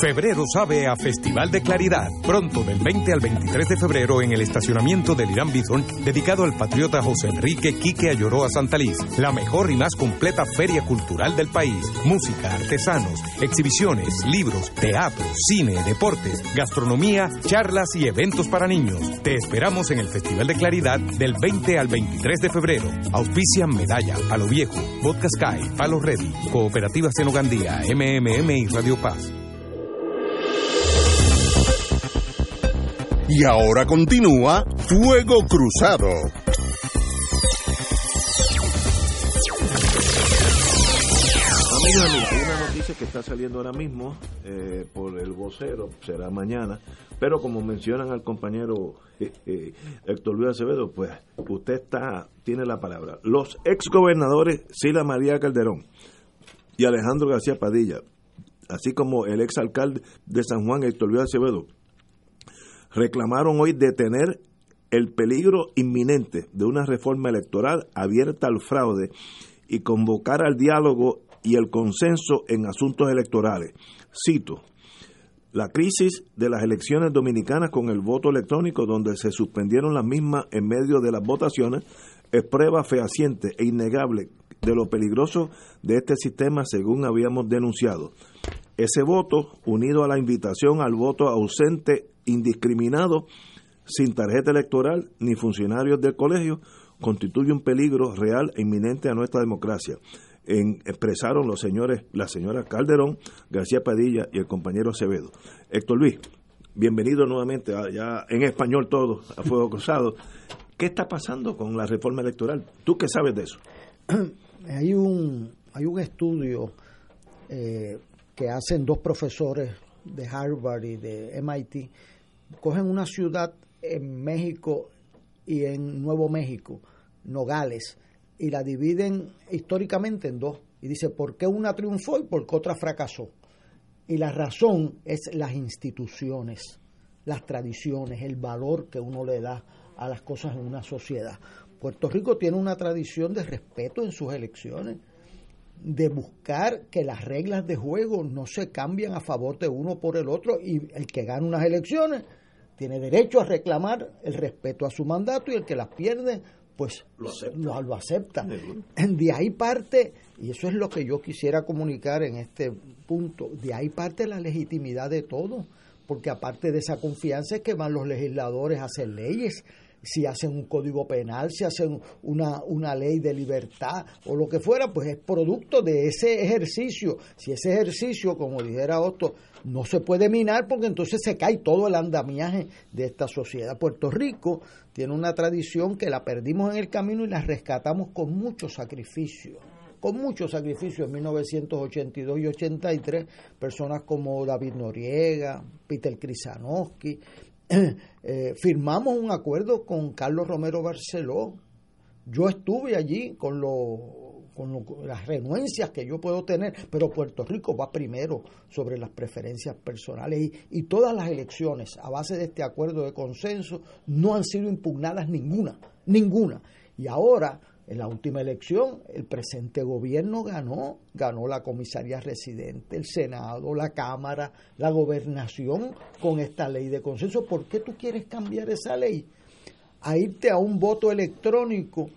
Febrero sabe a Festival de Claridad. Pronto, del 20 al 23 de febrero, en el estacionamiento del Irán Bison, dedicado al patriota José Enrique Quique Ayoroa Santaliz. La mejor y más completa feria cultural del país. Música, artesanos, exhibiciones, libros, teatro, cine, deportes, gastronomía, charlas y eventos para niños. Te esperamos en el Festival de Claridad del 20 al 23 de febrero. Auspician Medalla, Palo Viejo, Vodka Sky, Palo Ready, Cooperativa Senogandía, MMM y Radio Paz. Y ahora continúa Fuego Cruzado. Amigos, una noticia que está saliendo ahora mismo eh, por el vocero, será mañana, pero como mencionan al compañero eh, eh, Héctor Luis Acevedo, pues usted está tiene la palabra. Los exgobernadores Sila María Calderón y Alejandro García Padilla, así como el exalcalde de San Juan, Héctor Luis Acevedo, reclamaron hoy detener el peligro inminente de una reforma electoral abierta al fraude y convocar al diálogo y el consenso en asuntos electorales. Cito, la crisis de las elecciones dominicanas con el voto electrónico, donde se suspendieron las mismas en medio de las votaciones, es prueba fehaciente e innegable de lo peligroso de este sistema según habíamos denunciado. Ese voto, unido a la invitación al voto ausente indiscriminado, sin tarjeta electoral ni funcionarios del colegio, constituye un peligro real e inminente a nuestra democracia. En, expresaron los señores, la señora Calderón, García Padilla y el compañero Acevedo. Héctor Luis, bienvenido nuevamente, ya en español todo, a Fuego Cruzado. ¿Qué está pasando con la reforma electoral? ¿Tú qué sabes de eso? Hay un, hay un estudio eh, que hacen dos profesores de Harvard y de MIT. Cogen una ciudad en México y en Nuevo México, Nogales, y la dividen históricamente en dos. Y dice, ¿por qué una triunfó y por qué otra fracasó? Y la razón es las instituciones, las tradiciones, el valor que uno le da a las cosas en una sociedad. Puerto Rico tiene una tradición de respeto en sus elecciones, de buscar que las reglas de juego no se cambian a favor de uno por el otro y el que gana unas elecciones tiene derecho a reclamar el respeto a su mandato y el que las pierde pues lo acepta. De ahí parte, y eso es lo que yo quisiera comunicar en este punto, de ahí parte la legitimidad de todo, porque aparte de esa confianza es que van los legisladores a hacer leyes, si hacen un código penal, si hacen una, una ley de libertad o lo que fuera, pues es producto de ese ejercicio. Si ese ejercicio, como dijera Otto, no se puede minar porque entonces se cae todo el andamiaje de esta sociedad. Puerto Rico tiene una tradición que la perdimos en el camino y la rescatamos con mucho sacrificio con mucho sacrificio en 1982 y 83, personas como David Noriega, Peter Krisanowski, eh, firmamos un acuerdo con Carlos Romero Barceló. Yo estuve allí con, con las renuencias que yo puedo tener, pero Puerto Rico va primero sobre las preferencias personales y, y todas las elecciones a base de este acuerdo de consenso no han sido impugnadas ninguna, ninguna. Y ahora en la última elección, el presente gobierno ganó, ganó la comisaría residente, el Senado, la Cámara, la gobernación con esta ley de consenso. ¿Por qué tú quieres cambiar esa ley? A irte a un voto electrónico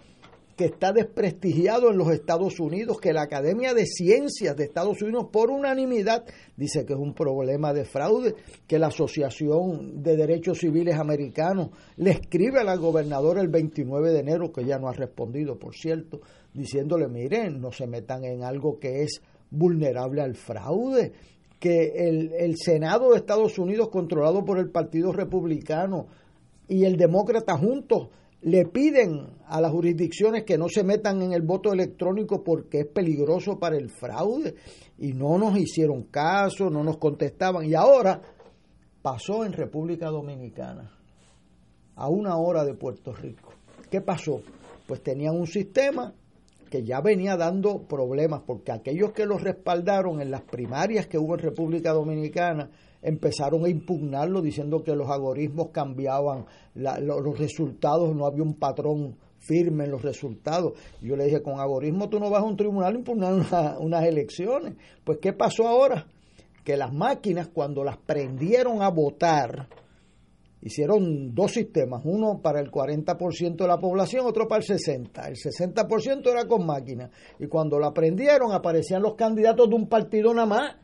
que está desprestigiado en los Estados Unidos, que la Academia de Ciencias de Estados Unidos por unanimidad dice que es un problema de fraude, que la Asociación de Derechos Civiles Americanos le escribe al gobernador el 29 de enero, que ya no ha respondido, por cierto, diciéndole, miren, no se metan en algo que es vulnerable al fraude, que el, el Senado de Estados Unidos, controlado por el Partido Republicano, y el demócrata juntos le piden a las jurisdicciones que no se metan en el voto electrónico porque es peligroso para el fraude y no nos hicieron caso, no nos contestaban y ahora pasó en República Dominicana a una hora de Puerto Rico. ¿Qué pasó? Pues tenían un sistema que ya venía dando problemas porque aquellos que los respaldaron en las primarias que hubo en República Dominicana empezaron a impugnarlo diciendo que los algoritmos cambiaban los resultados, no había un patrón firme en los resultados. Yo le dije, con algoritmo tú no vas a un tribunal a impugnar unas elecciones. Pues ¿qué pasó ahora? Que las máquinas cuando las prendieron a votar, hicieron dos sistemas, uno para el 40% de la población, otro para el 60%. El 60% era con máquinas. Y cuando la prendieron aparecían los candidatos de un partido nada más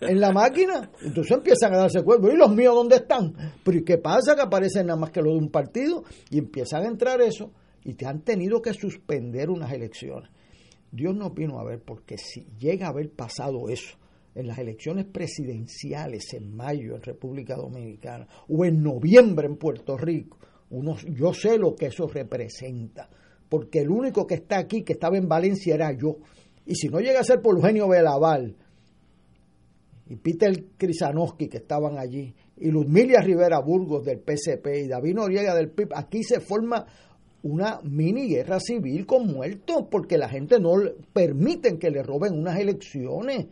en la máquina. Entonces empiezan a darse cuenta, ¿y los míos dónde están? Pero ¿y qué pasa? Que aparecen nada más que los de un partido y empiezan a entrar eso y te han tenido que suspender unas elecciones. Dios nos vino a ver porque si llega a haber pasado eso en las elecciones presidenciales en mayo en República Dominicana o en noviembre en Puerto Rico, uno, yo sé lo que eso representa, porque el único que está aquí, que estaba en Valencia, era yo. Y si no llega a ser por Eugenio Belaval, y Peter Krisanowski que estaban allí, y Ludmilia Rivera Burgos del PCP y David Noriega del PIB, aquí se forma una mini guerra civil con muertos porque la gente no permiten que le roben unas elecciones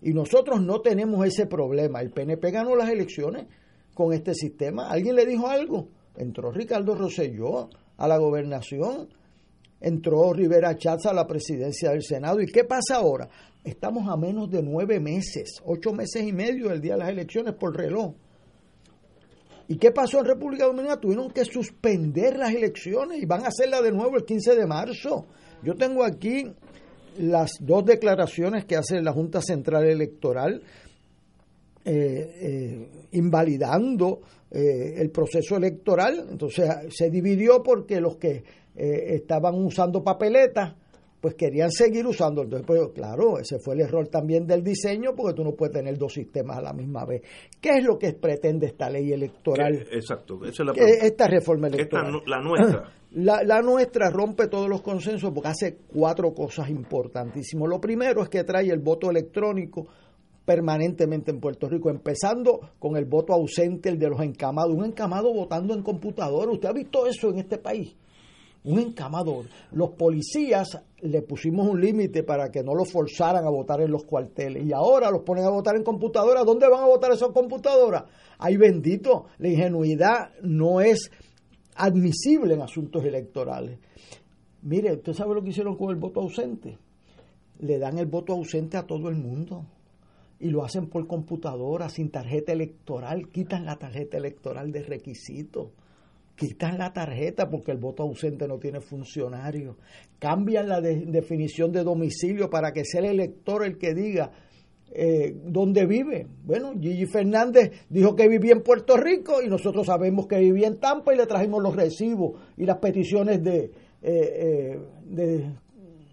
y nosotros no tenemos ese problema. El PNP ganó las elecciones con este sistema. ¿Alguien le dijo algo? Entró Ricardo Rosselló a la gobernación, entró Rivera Chatz a la presidencia del Senado. ¿Y qué pasa ahora? Estamos a menos de nueve meses, ocho meses y medio del día de las elecciones por reloj. ¿Y qué pasó en República Dominicana? Tuvieron que suspender las elecciones y van a hacerla de nuevo el 15 de marzo. Yo tengo aquí las dos declaraciones que hace la Junta Central Electoral eh, eh, invalidando eh, el proceso electoral. Entonces se dividió porque los que eh, estaban usando papeletas, pues querían seguir usando. Entonces, pues, claro, ese fue el error también del diseño, porque tú no puedes tener dos sistemas a la misma vez. ¿Qué es lo que pretende esta ley electoral? Exacto, esa es la pregunta. esta reforma electoral. la nuestra. La, la nuestra rompe todos los consensos porque hace cuatro cosas importantísimas. Lo primero es que trae el voto electrónico permanentemente en Puerto Rico, empezando con el voto ausente, el de los encamados. Un encamado votando en computadora. ¿Usted ha visto eso en este país? Un encamador. Los policías le pusimos un límite para que no los forzaran a votar en los cuarteles. Y ahora los ponen a votar en computadora. ¿Dónde van a votar esas computadoras? Ay, bendito, la ingenuidad no es admisible en asuntos electorales. Mire, ¿usted sabe lo que hicieron con el voto ausente? Le dan el voto ausente a todo el mundo y lo hacen por computadora, sin tarjeta electoral, quitan la tarjeta electoral de requisito, quitan la tarjeta porque el voto ausente no tiene funcionario, cambian la de- definición de domicilio para que sea el elector el que diga eh, dónde vive. Bueno, Gigi Fernández dijo que vivía en Puerto Rico y nosotros sabemos que vivía en Tampa y le trajimos los recibos y las peticiones de, eh, eh, de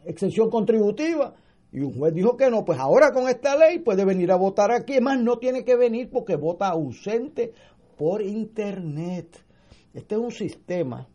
exención contributiva. Y un juez dijo que no, pues ahora con esta ley puede venir a votar aquí. Es más, no tiene que venir porque vota ausente por internet. Este es un sistema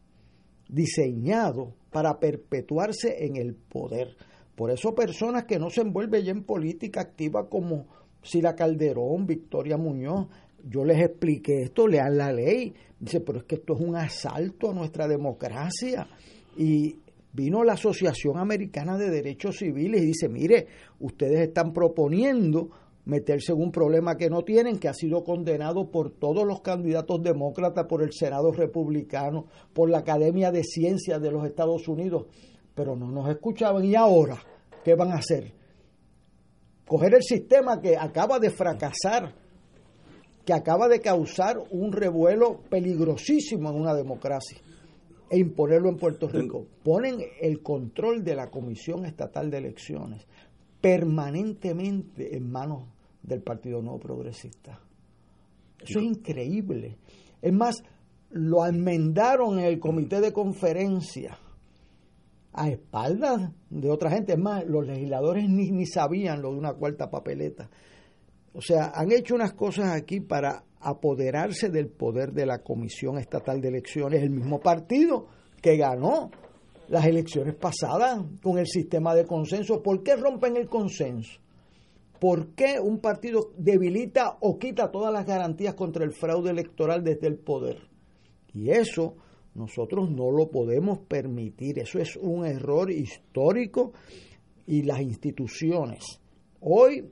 diseñado para perpetuarse en el poder. Por eso personas que no se envuelven ya en política activa como Sila Calderón, Victoria Muñoz, yo les expliqué esto, lean la ley. Dice, pero es que esto es un asalto a nuestra democracia. Y vino la Asociación Americana de Derechos Civiles y dice, mire, ustedes están proponiendo meterse en un problema que no tienen, que ha sido condenado por todos los candidatos demócratas, por el Senado republicano, por la Academia de Ciencias de los Estados Unidos, pero no nos escuchaban. ¿Y ahora qué van a hacer? Coger el sistema que acaba de fracasar, que acaba de causar un revuelo peligrosísimo en una democracia e imponerlo en Puerto Rico. Ponen el control de la Comisión Estatal de Elecciones permanentemente en manos del Partido Nuevo Progresista. Eso es increíble. Es más, lo enmendaron en el comité de conferencia a espaldas de otra gente. Es más, los legisladores ni, ni sabían lo de una cuarta papeleta. O sea, han hecho unas cosas aquí para apoderarse del poder de la Comisión Estatal de Elecciones, el mismo partido que ganó las elecciones pasadas con el sistema de consenso. ¿Por qué rompen el consenso? ¿Por qué un partido debilita o quita todas las garantías contra el fraude electoral desde el poder? Y eso nosotros no lo podemos permitir. Eso es un error histórico y las instituciones. Hoy,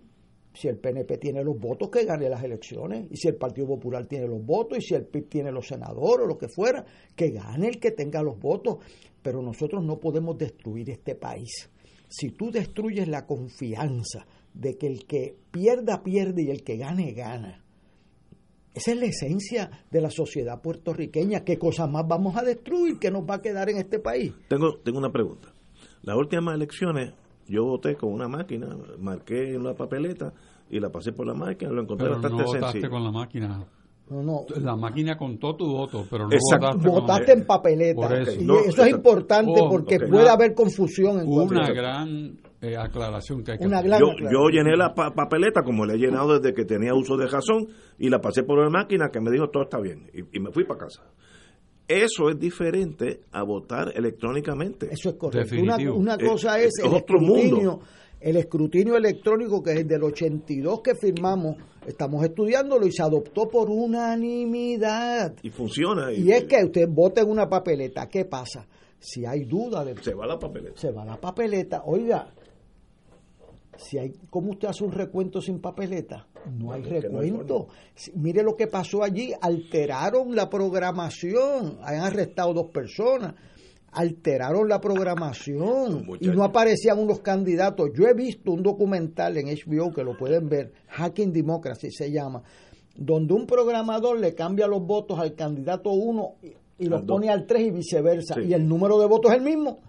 si el PNP tiene los votos, que gane las elecciones. Y si el Partido Popular tiene los votos, y si el PIB tiene los senadores o lo que fuera, que gane el que tenga los votos. Pero nosotros no podemos destruir este país. Si tú destruyes la confianza de que el que pierda, pierde y el que gane, gana. Esa es la esencia de la sociedad puertorriqueña. ¿Qué cosas más vamos a destruir? ¿Qué nos va a quedar en este país? Tengo, tengo una pregunta. Las últimas elecciones yo voté con una máquina, marqué en la papeleta y la pasé por la máquina, lo encontré Pero bastante no votaste sencillo. con la máquina. No, no. La máquina contó tu voto, pero no Exacto. votaste con Votaste en papeleta. Por eso. Y No, eso es importante Oh, porque ok. puede haber confusión en Una gran eh, aclaración que hay que Una hacer. Yo, llené la pa- papeleta como la he llenado desde que tenía uso de razón y la pasé por la máquina que me dijo todo está bien y, y me fui para casa. Eso es diferente a votar electrónicamente. Eso es correcto. Una, una cosa es, es el otro mundo. escrutinio, el escrutinio electrónico que es el del 82 que firmamos, estamos estudiándolo y se adoptó por unanimidad. Y funciona. Y es que usted vota en una papeleta, ¿qué pasa? Si hay duda de Se va la papeleta. se va la papeleta. Oiga, si hay, ¿cómo usted hace un recuento sin papeleta? No hay no recuento. Mire lo que pasó allí, alteraron la programación, han arrestado dos personas, alteraron la programación y no aparecían unos candidatos. Yo he visto un documental en HBO que lo pueden ver, Hacking Democracy se llama, donde un programador le cambia los votos al candidato 1 y, los pone al 3 y viceversa, Sí. y el número de votos es el mismo.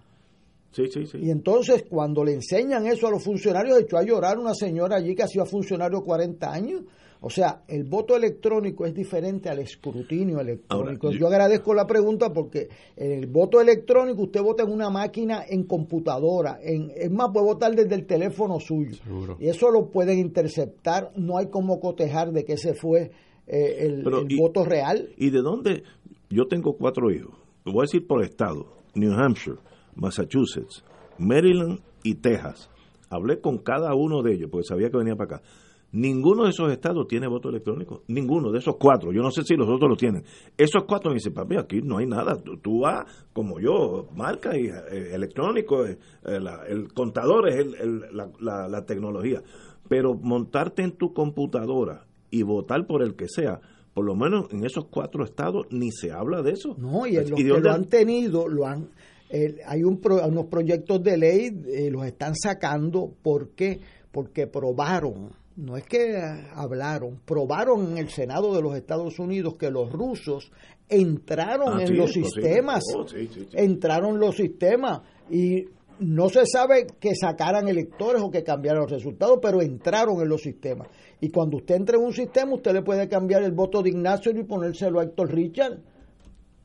Sí, sí, sí. Y entonces cuando le enseñan eso a los funcionarios, echó a llorar una señora allí que ha sido funcionario 40 años. O sea, el voto electrónico es diferente al escrutinio electrónico. Ahora, yo, agradezco la pregunta porque en el voto electrónico usted vota en una máquina en computadora. En, es más, puede votar desde el teléfono suyo. Seguro. Y eso lo pueden interceptar. No hay como cotejar de que ese fue eh, el, Pero, el y- voto real. ¿Y de dónde? Yo tengo cuatro hijos. Lo voy a decir por estado. New Hampshire, Massachusetts, Maryland y Texas. Hablé con cada uno de ellos porque sabía que venía para acá. Ninguno de esos estados tiene voto electrónico. Ninguno de esos cuatro. Yo no sé si los otros lo tienen. Esos cuatro me dicen, papi, aquí no hay nada. Tú, tú vas como yo, marca y eh, electrónico. eh, eh, la- el contador es el- el- la, la- la tecnología. Pero montarte en tu computadora y votar por el que sea, por lo menos en esos cuatro estados ni se habla de eso. No, y en los ¿Y de que lo han tenido, lo han, eh, hay un pro- unos proyectos de ley, eh, los están sacando porque porque probaron, no es que hablaron, probaron en el Senado de los Estados Unidos que los rusos entraron Ah, en sí, los sí. sistemas, Oh, sí, sí, sí. entraron los sistemas y no se sabe que sacaran electores o que cambiaran los resultados, pero entraron en los sistemas. Y cuando usted entra en un sistema, usted le puede cambiar el voto de Ignacio y ponérselo a Héctor Richard.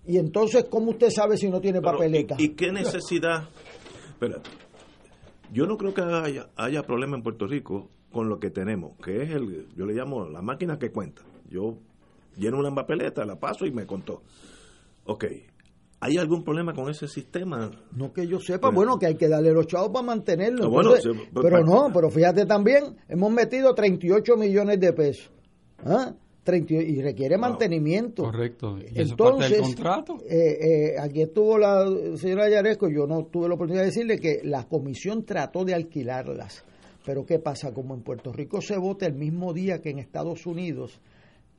Y entonces, ¿cómo usted sabe si no tiene Pero, papeleta? ¿y, y qué necesidad? Espérate. Yo no creo que haya, haya problema en Puerto Rico con lo que tenemos, que es el, yo le llamo la máquina que cuenta. Yo lleno una papeleta, la paso y me contó. Ok, ¿hay algún problema con ese sistema? No que yo sepa, bueno, que hay que darle los chavos para mantenerlo. Ah, bueno, Entonces, sí, pero pa- no, pero fíjate también, hemos metido 38 millones de pesos. ¿Ah? 30 y requiere mantenimiento. Correcto. ¿Y eso es parte del contrato? eh, eh, aquí estuvo la señora Yaresco, yo no tuve la oportunidad de decirle que la comisión trató de alquilarlas. Pero ¿qué pasa? Como en Puerto Rico se vota el mismo día que en Estados Unidos,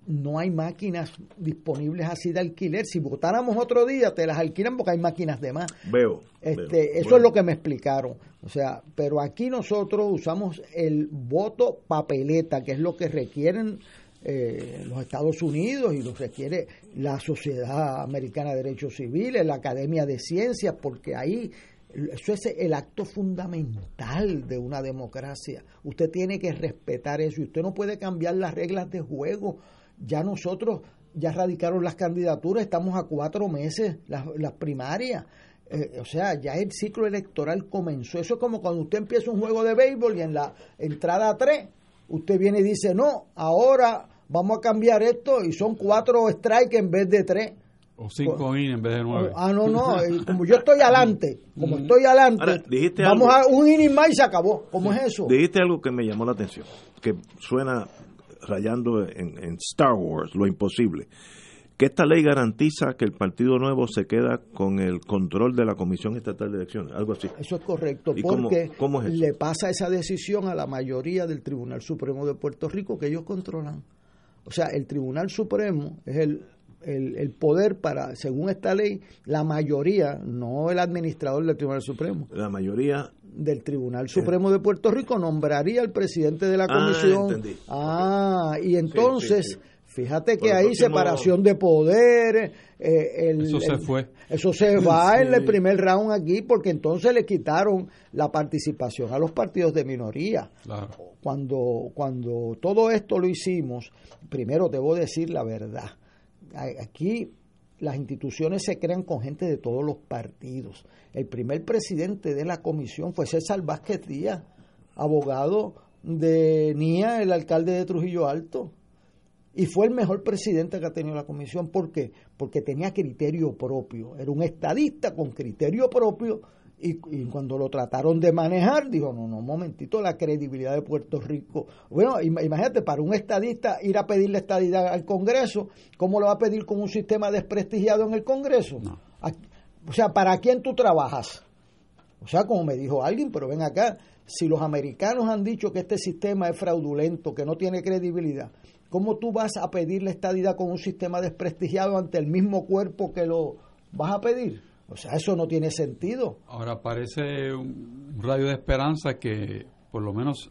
no hay máquinas disponibles así de alquiler. Si votáramos otro día, te las alquilan porque hay máquinas de más. Veo. Este, veo. eso Bueno. es lo que me explicaron. O sea, pero aquí nosotros usamos el voto papeleta, que es lo que requieren eh, los Estados Unidos y lo requiere la Sociedad Americana de Derechos Civiles, la Academia de Ciencias, porque ahí eso es el acto fundamental de una democracia. Usted tiene que respetar eso y usted no puede cambiar las reglas de juego. Ya nosotros ya radicaron las candidaturas, estamos a cuatro meses las, las primarias. Eh, o sea, ya el ciclo electoral comenzó. Eso es como cuando usted empieza un juego de béisbol y en la entrada 3, usted viene y dice, no, ahora vamos a cambiar esto y son cuatro strikes en vez de tres. O cinco innings en vez de nueve. Ah, no, no, eh, como yo estoy adelante, como estoy adelante, Ahora, dijiste vamos algo- a un inning más y se acabó. ¿Cómo es eso? Dijiste algo que me llamó la atención, que suena rayando en, en Star Wars, lo imposible. Que esta ley garantiza que el Partido Nuevo se queda con el control de la Comisión Estatal de Elecciones, algo así. Eso es correcto, ¿Y cómo- porque cómo es le pasa esa decisión a la mayoría del Tribunal Supremo de Puerto Rico que ellos controlan. O sea, el Tribunal Supremo es el, el, el poder para, según esta ley, la mayoría, no el administrador del Tribunal Supremo, La mayoría del Tribunal Supremo de Puerto Rico nombraría al presidente de la Ah, comisión. entendí. Ah, y entonces, sí, sí. fíjate que hay separación de poderes. Eh, el- Eso se el- fue. Eso se va en el primer round aquí porque entonces le quitaron la participación a los partidos de minoría. Claro. Cuando, cuando todo esto lo hicimos, primero debo decir la verdad. Aquí las instituciones se crean con gente de todos los partidos. El primer presidente de la comisión fue César Vázquez Díaz, abogado de NIA, el alcalde de Trujillo Alto. Y fue el mejor presidente que ha tenido la comisión. ¿Por qué? Porque tenía criterio propio. Era un estadista con criterio propio. Y, y cuando lo trataron de manejar, dijo, no, no, un momentito, la credibilidad de Puerto Rico. Bueno, im- imagínate, para un estadista ir a pedirle estadidad al Congreso, ¿cómo lo va a pedir con un sistema desprestigiado en el Congreso? A- O sea, ¿para quién tú trabajas? O sea, como me dijo alguien, pero ven acá, si los americanos han dicho que este sistema es fraudulento, que no tiene credibilidad, ¿cómo tú vas a pedir la estadidad con un sistema desprestigiado ante el mismo cuerpo que lo vas a pedir? O sea, eso no tiene sentido. Ahora parece un rayo de esperanza que por lo menos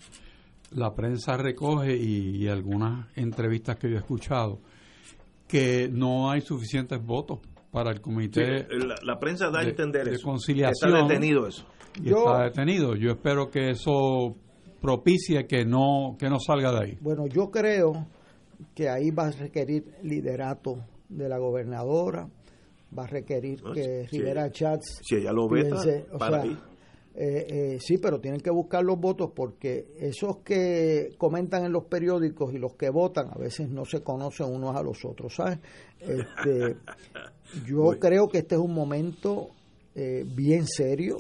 la prensa recoge y, y algunas entrevistas que yo he escuchado que no hay suficientes votos para el Sí, comité la, la prensa da a de- entender de eso. conciliación. está detenido eso. y Yo- está detenido. Yo espero que eso propicie que no que no salga de ahí. Bueno, yo creo que ahí va a requerir liderato de la gobernadora, va a requerir que si- Rivera Chats. si ella lo veta, piense, o para sea, eh, eh, sí, pero tienen que buscar los votos porque esos que comentan en los periódicos y los que votan a veces no se conocen unos a los otros, ¿sabes? Este, yo creo que este es un momento eh, bien serio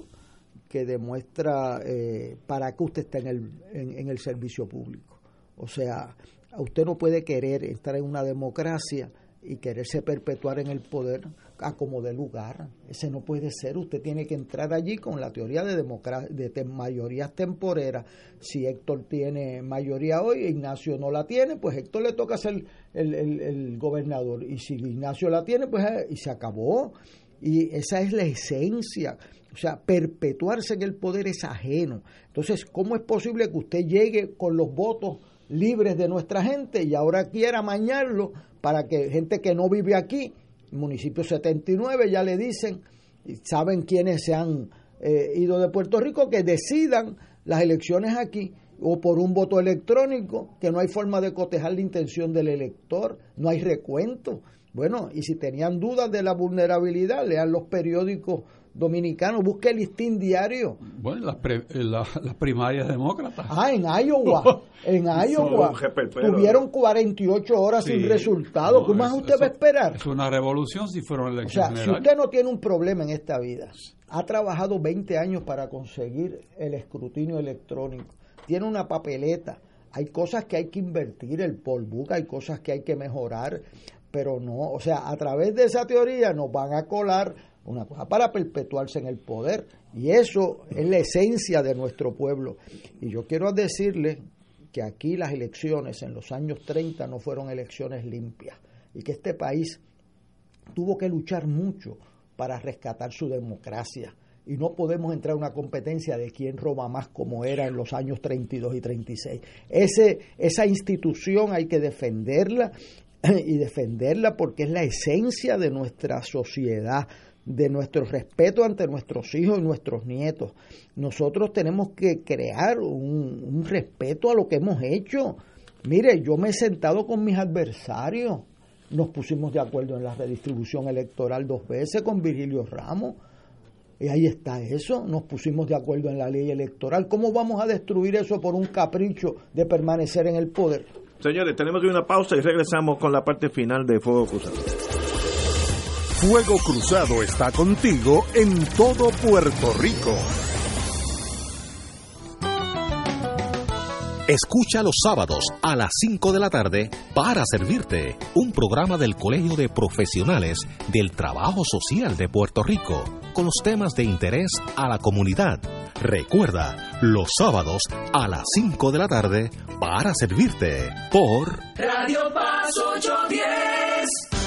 que demuestra eh, para qué usted está en el, en, en el servicio público. O sea, a usted no puede querer estar en una democracia y quererse perpetuar en el poder a como de lugar. Ese no puede ser. Usted tiene que entrar allí con la teoría de, democra- de mayorías temporeras. Si Héctor tiene mayoría hoy, Ignacio no la tiene, pues Héctor le toca ser el, el- el gobernador. Y si Ignacio la tiene, pues eh, y se acabó. Y esa es la esencia. O sea, perpetuarse en el poder es ajeno. Entonces, ¿cómo es posible que usted llegue con los votos libres de nuestra gente y ahora quiera mañarlo para que gente que no vive aquí, municipio 79, ya le dicen, y saben quiénes se han eh, ido de Puerto Rico, que decidan las elecciones aquí o por un voto electrónico, que no hay forma de cotejar la intención del elector, no hay recuento. Bueno, y si tenían dudas de la vulnerabilidad, lean los periódicos dominicanos, busque el listín diario. Bueno, las, pre- eh, la- las primarias demócratas. Ah, en Iowa, en Iowa, tuvieron 48 horas Sí. sin resultado. No, ¿Qué más es- usted va a esperar? Es una revolución si fueron O elecciones sea, si usted no tiene un problema en esta vida, ha trabajado 20 años para conseguir el escrutinio electrónico, tiene una papeleta, hay cosas que hay que invertir, el polbook, hay cosas que hay que mejorar, pero no, o sea, a través de esa teoría nos van a colar una cosa para perpetuarse en el poder y eso es la esencia de nuestro pueblo. Y yo quiero decirle que aquí las elecciones en los años 30 no fueron elecciones limpias y que este país tuvo que luchar mucho para rescatar su democracia. Y no podemos entrar a una competencia de quién roba más como era en los años 32 y 36. Ese, esa institución hay que defenderla y defenderla porque es la esencia de nuestra sociedad, de nuestro respeto ante nuestros hijos y nuestros nietos. Nosotros tenemos que crear un, respeto a lo que hemos hecho. Mire, yo me he sentado con mis adversarios nos pusimos de acuerdo en la redistribución electoral dos veces con Virgilio Ramos. Y ahí está eso, nos pusimos de acuerdo en la ley electoral. ¿Cómo vamos a destruir eso por un capricho de permanecer en el poder? Señores, tenemos que una pausa y regresamos con la parte final de Fuego Cruzado. Fuego Cruzado está contigo en todo Puerto Rico. Escucha los sábados a las 5 de la tarde para servirte un programa del Colegio de Profesionales del Trabajo Social de Puerto Rico con los temas de interés a la comunidad. Recuerda, los sábados a las 5 de la tarde para servirte por Radio Paz 810.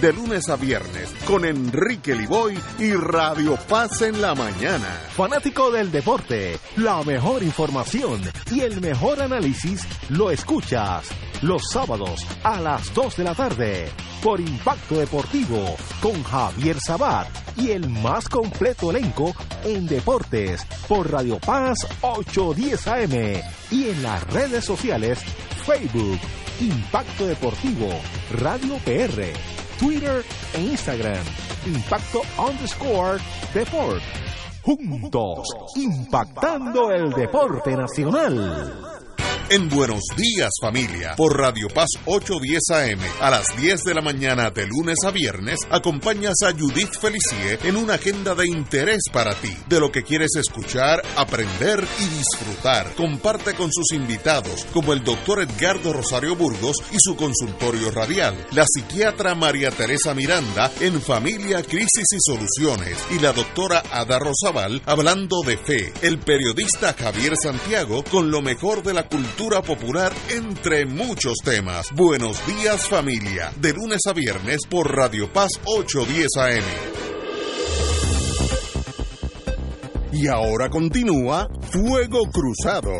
de lunes a viernes con Enrique Liboy y Radio Paz en la mañana. Fanático del deporte, la mejor información y el mejor análisis lo escuchas los sábados a las 2 de la tarde por Impacto Deportivo con Javier Sabat y el más completo elenco en deportes por Radio Paz 810 AM y en las redes sociales Facebook Impacto Deportivo Radio PR Twitter e Instagram. Impacto underscore Deport. Juntos impactando el deporte nacional en Buenos Días Familia por Radio Paz 810 AM a las 10 de la mañana de lunes a viernes acompañas a Judith Felicie en una agenda de interés para ti, de lo que quieres escuchar, aprender y disfrutar. Comparte con sus invitados como el doctor Edgardo Rosario Burgos y su consultorio radial, la psiquiatra María Teresa Miranda en Familia, Crisis y Soluciones y la doctora Ada Rosabal hablando de fe, el periodista Javier Santiago con lo mejor de la cultura popular entre muchos temas. Buenos días familia, de lunes a viernes por Radio Paz 810 AM. Y ahora continúa Fuego Cruzado.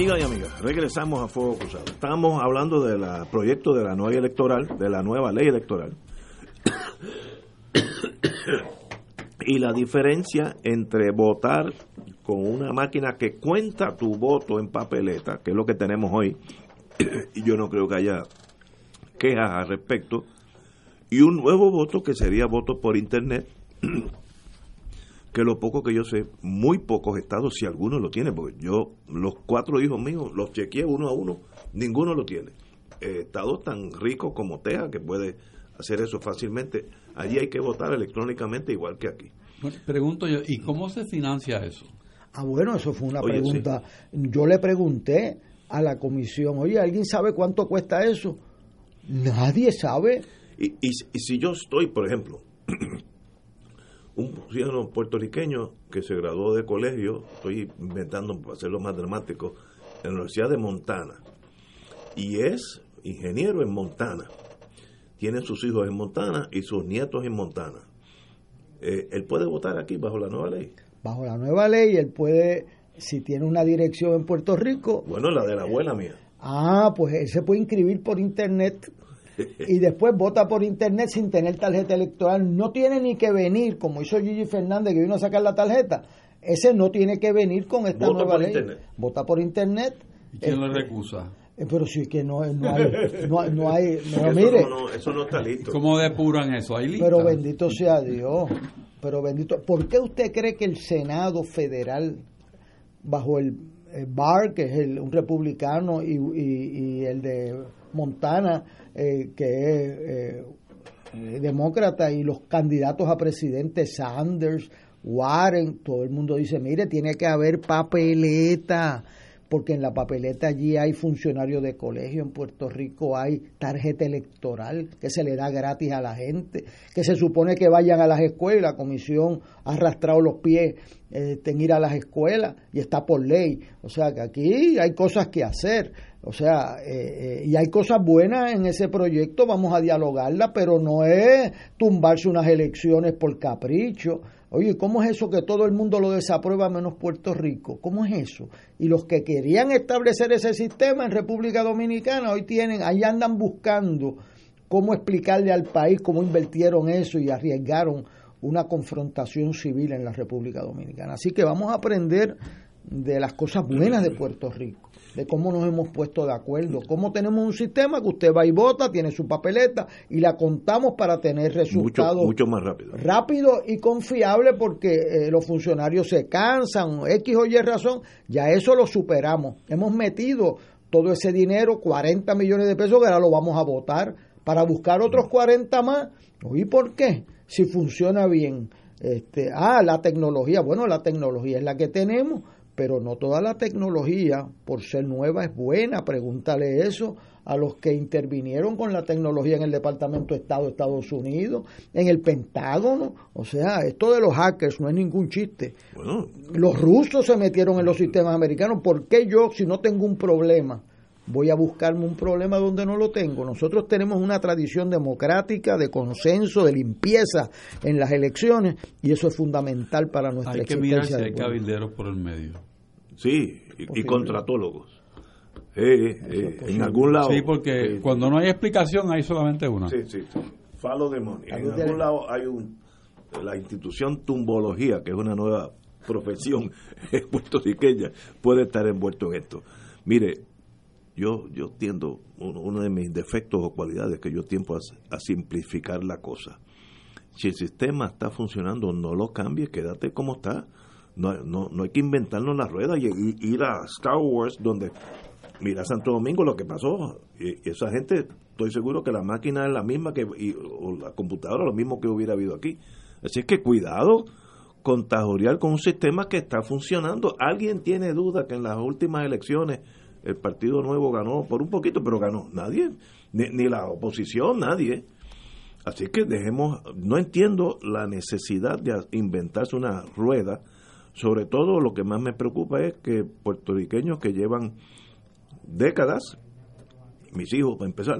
Amigas y amigas, regresamos a Fuego Cruzado. Estamos hablando del proyecto de la nueva electoral, de la nueva ley electoral. y la diferencia entre votar con una máquina que cuenta tu voto en papeleta, que es lo que tenemos hoy, y yo no creo que haya quejas al respecto, y un nuevo voto que sería voto por internet, que lo poco que yo sé, muy pocos estados, si alguno lo tiene, porque yo, los cuatro hijos míos, los chequeé uno a uno, ninguno lo tiene. Eh, estados tan ricos como Texas, que puede hacer eso fácilmente, allí hay que votar electrónicamente igual que aquí. Bueno, pregunto yo, ¿y cómo se financia eso? Ah, bueno, eso fue una oye, pregunta. Sí. Yo le pregunté a la comisión, oye, ¿alguien sabe cuánto cuesta eso? Nadie sabe. Y, y, y si yo estoy, por ejemplo, un ciudadano puertorriqueño que se graduó de colegio, estoy inventando para hacerlo más dramático, en la Universidad de Montana, y es ingeniero en Montana, tiene sus hijos en Montana y sus nietos en Montana. Eh, él puede votar aquí bajo la nueva ley. Bajo la nueva ley, él puede, si tiene una dirección en Puerto Rico. Bueno, la de la abuela mía. Ah, pues él se puede inscribir por internet y después vota por internet sin tener tarjeta electoral. No tiene ni que venir, como hizo Gigi Fernández que vino a sacar la tarjeta. Ese no tiene que venir con esta Vota nueva por ley. internet. Vota por internet. ¿Y quién Este, lo recusa? eh, Pero sí que no, no hay, no, hay- no hay, no, eso, mire, no, eso no está listo. ¿Cómo depuran eso? ¿Hay lista? pero bendito sea Dios, pero bendito, ¿por qué usted cree que el Senado federal, bajo el, Barr, que es el, un republicano, y, y- y el de Montana, eh, que es eh, eh, demócrata, y los candidatos a presidente, Sanders, Warren, todo el mundo dice, mire, tiene que haber papeleta, porque en la papeleta allí hay funcionarios de colegio, en Puerto Rico hay tarjeta electoral que se le da gratis a la gente, que se supone que vayan a las escuelas, la comisión ha arrastrado los pies eh, en ir a las escuelas y está por ley, o sea que aquí hay cosas que hacer, o sea, eh, eh, y hay cosas buenas en ese proyecto, vamos a dialogarla, pero no es tumbarse unas elecciones por capricho. Oye, ¿cómo es eso que todo el mundo lo desaprueba menos Puerto Rico? ¿Cómo es eso? Y los que querían establecer ese sistema en República Dominicana hoy tienen, ahí andan buscando cómo explicarle al país cómo invirtieron eso y arriesgaron una confrontación civil en la República Dominicana. Así que vamos a aprender de las cosas buenas de Puerto Rico, de cómo nos hemos puesto de acuerdo, cómo tenemos un sistema que usted va y vota, tiene su papeleta y la contamos para tener Mucho, resultados mucho más rápido. rápido y confiable porque eh, los funcionarios se cansan, X o Y razón, ya eso lo superamos. Hemos metido todo ese dinero, 40 millones de pesos, que ahora lo vamos a votar para buscar otros 40 más. ¿Y por qué? Si funciona bien. Este, ah, la tecnología. Bueno, la tecnología es la que tenemos, pero no toda la tecnología, por ser nueva, es buena. Pregúntale eso a los que intervinieron con la tecnología en el Departamento de Estado de Estados Unidos, en el Pentágono. O sea, esto de los hackers no es ningún chiste. Bueno, Los rusos se metieron en los sistemas americanos. ¿Por qué yo, si no tengo un problema, voy a buscarme un problema donde no lo tengo? Nosotros tenemos una tradición democrática, de consenso, de limpieza en las elecciones, y eso es fundamental para nuestra Hay que mirar si existencia. hay cabilderos por el medio. Sí, y, contratólogos. Eh, eh, en algún lado. Sí, porque eh, cuando no hay explicación hay solamente una. Sí, sí, the money. En algún lado hay un, la institución Tumbología, que es una nueva profesión puertorriqueña puede estar envuelto en esto. Mire, yo, yo tiendo, uno, de mis defectos o cualidades que yo tiempo a, simplificar la cosa. Si el sistema está funcionando, no lo cambies, quédate como está. No, no, no hay que inventarnos la rueda y, ir a Star Wars donde mira Santo Domingo lo que pasó y, esa gente estoy seguro que la máquina es la misma que y, o la computadora lo mismo que hubiera habido aquí. Así que cuidado con con un sistema que está funcionando. Alguien tiene duda que en las últimas elecciones el Partido Nuevo ganó por un poquito, pero ganó. Nadie, ni, la oposición, nadie. Así que dejemos, no entiendo la necesidad de inventarse una rueda, sobre todo lo que más me preocupa es que puertorriqueños que llevan décadas, mis hijos para empezar,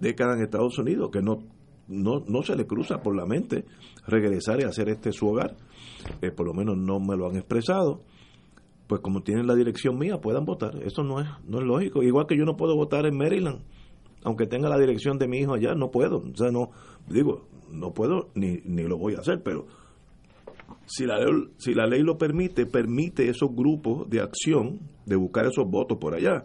décadas en Estados Unidos, que no, no, no se le cruza por la mente regresar y hacer este su hogar, eh, por lo menos no me lo han expresado, pues como tienen la dirección mía, puedan votar. Eso no es, no es lógico. Igual que yo no puedo votar en Maryland, aunque tenga la dirección de mi hijo allá, no puedo. O sea, no, digo, no puedo ni, ni lo voy a hacer, pero si la, si la ley lo permite, permite esos grupos de acción de buscar esos votos por allá.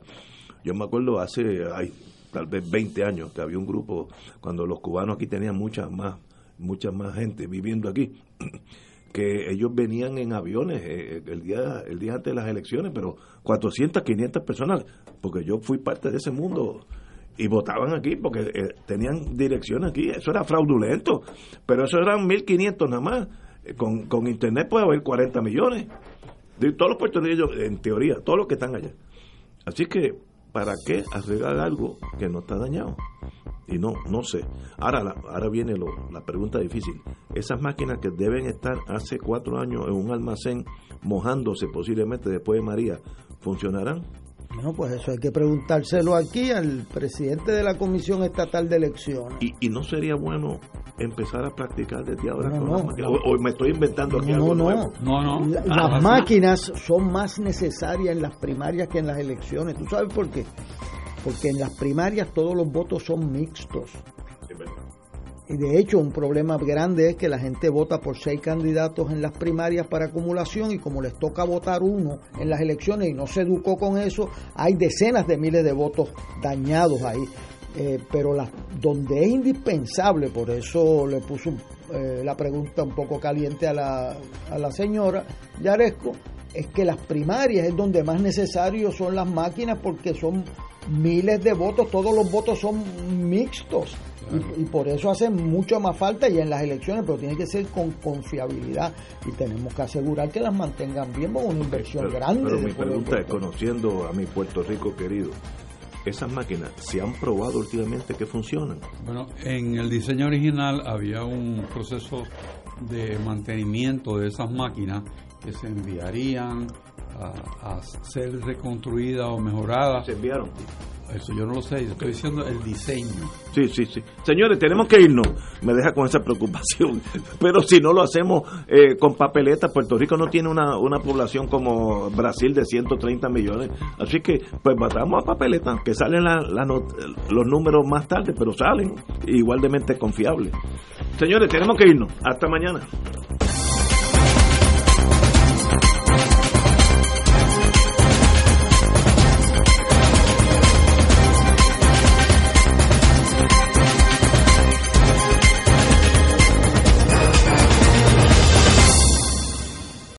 Yo me acuerdo hace, ay, tal vez 20 años, que había un grupo, cuando los cubanos aquí tenían mucha más, mucha más gente viviendo aquí, que ellos venían en aviones eh, el día el día antes de las elecciones, pero 400, 500 personas, porque yo fui parte de ese mundo y votaban aquí porque eh, tenían dirección aquí, eso era fraudulento, pero eso eran 1500 nada más, eh, con, con internet puede haber 40 millones, de todos los puertorriqueños, en teoría, todos los que están allá. Así que, ¿para qué arreglar algo que no está dañado? y no no sé ahora ahora viene la pregunta difícil esas máquinas que deben estar hace cuatro años en un almacén mojándose posiblemente después de María funcionarán bueno, pues eso hay que preguntárselo aquí al presidente de la Comisión Estatal de Elecciones. ¿Y, no sería bueno empezar a practicar desde ahora con las máquinas? O, me estoy inventando aquí algo nuevo? No, no. las ah, máquinas son más necesarias en las primarias que en las elecciones. ¿Tú sabes por qué? porque en las primarias todos los votos son mixtos. Y de hecho un problema grande es que la gente vota por seis candidatos en las primarias para acumulación y como les toca votar uno en las elecciones y no se educó con eso, hay decenas de miles de votos dañados ahí. Eh, pero la, donde es indispensable, por eso le puso eh, la pregunta un poco caliente a la, a la señora Yaresco, es que las primarias es donde más necesarios son las máquinas porque son miles de votos, todos los votos son mixtos. Y, por eso hacen mucho más falta y en las elecciones, pero tiene que ser con confiabilidad y tenemos que asegurar que las mantengan bien con una inversión grande. Pero mi pregunta es, conociendo a mi Puerto Rico querido, esas máquinas se han probado últimamente que funcionan. Bueno, en el diseño original había un proceso de mantenimiento de esas máquinas que se enviarían a, ser reconstruida o mejorada. ¿Se enviaron? Eso yo no lo sé, estoy diciendo el diseño. Sí, sí, sí. Señores, tenemos que irnos. Me deja con esa preocupación. Pero si no lo hacemos eh, con papeletas, Puerto Rico no tiene una, una población como Brasil de 130 millones. Así que, pues matamos a papeletas, que salen los números más tarde, pero salen igual de mente confiables. Señores, tenemos que irnos. Hasta mañana.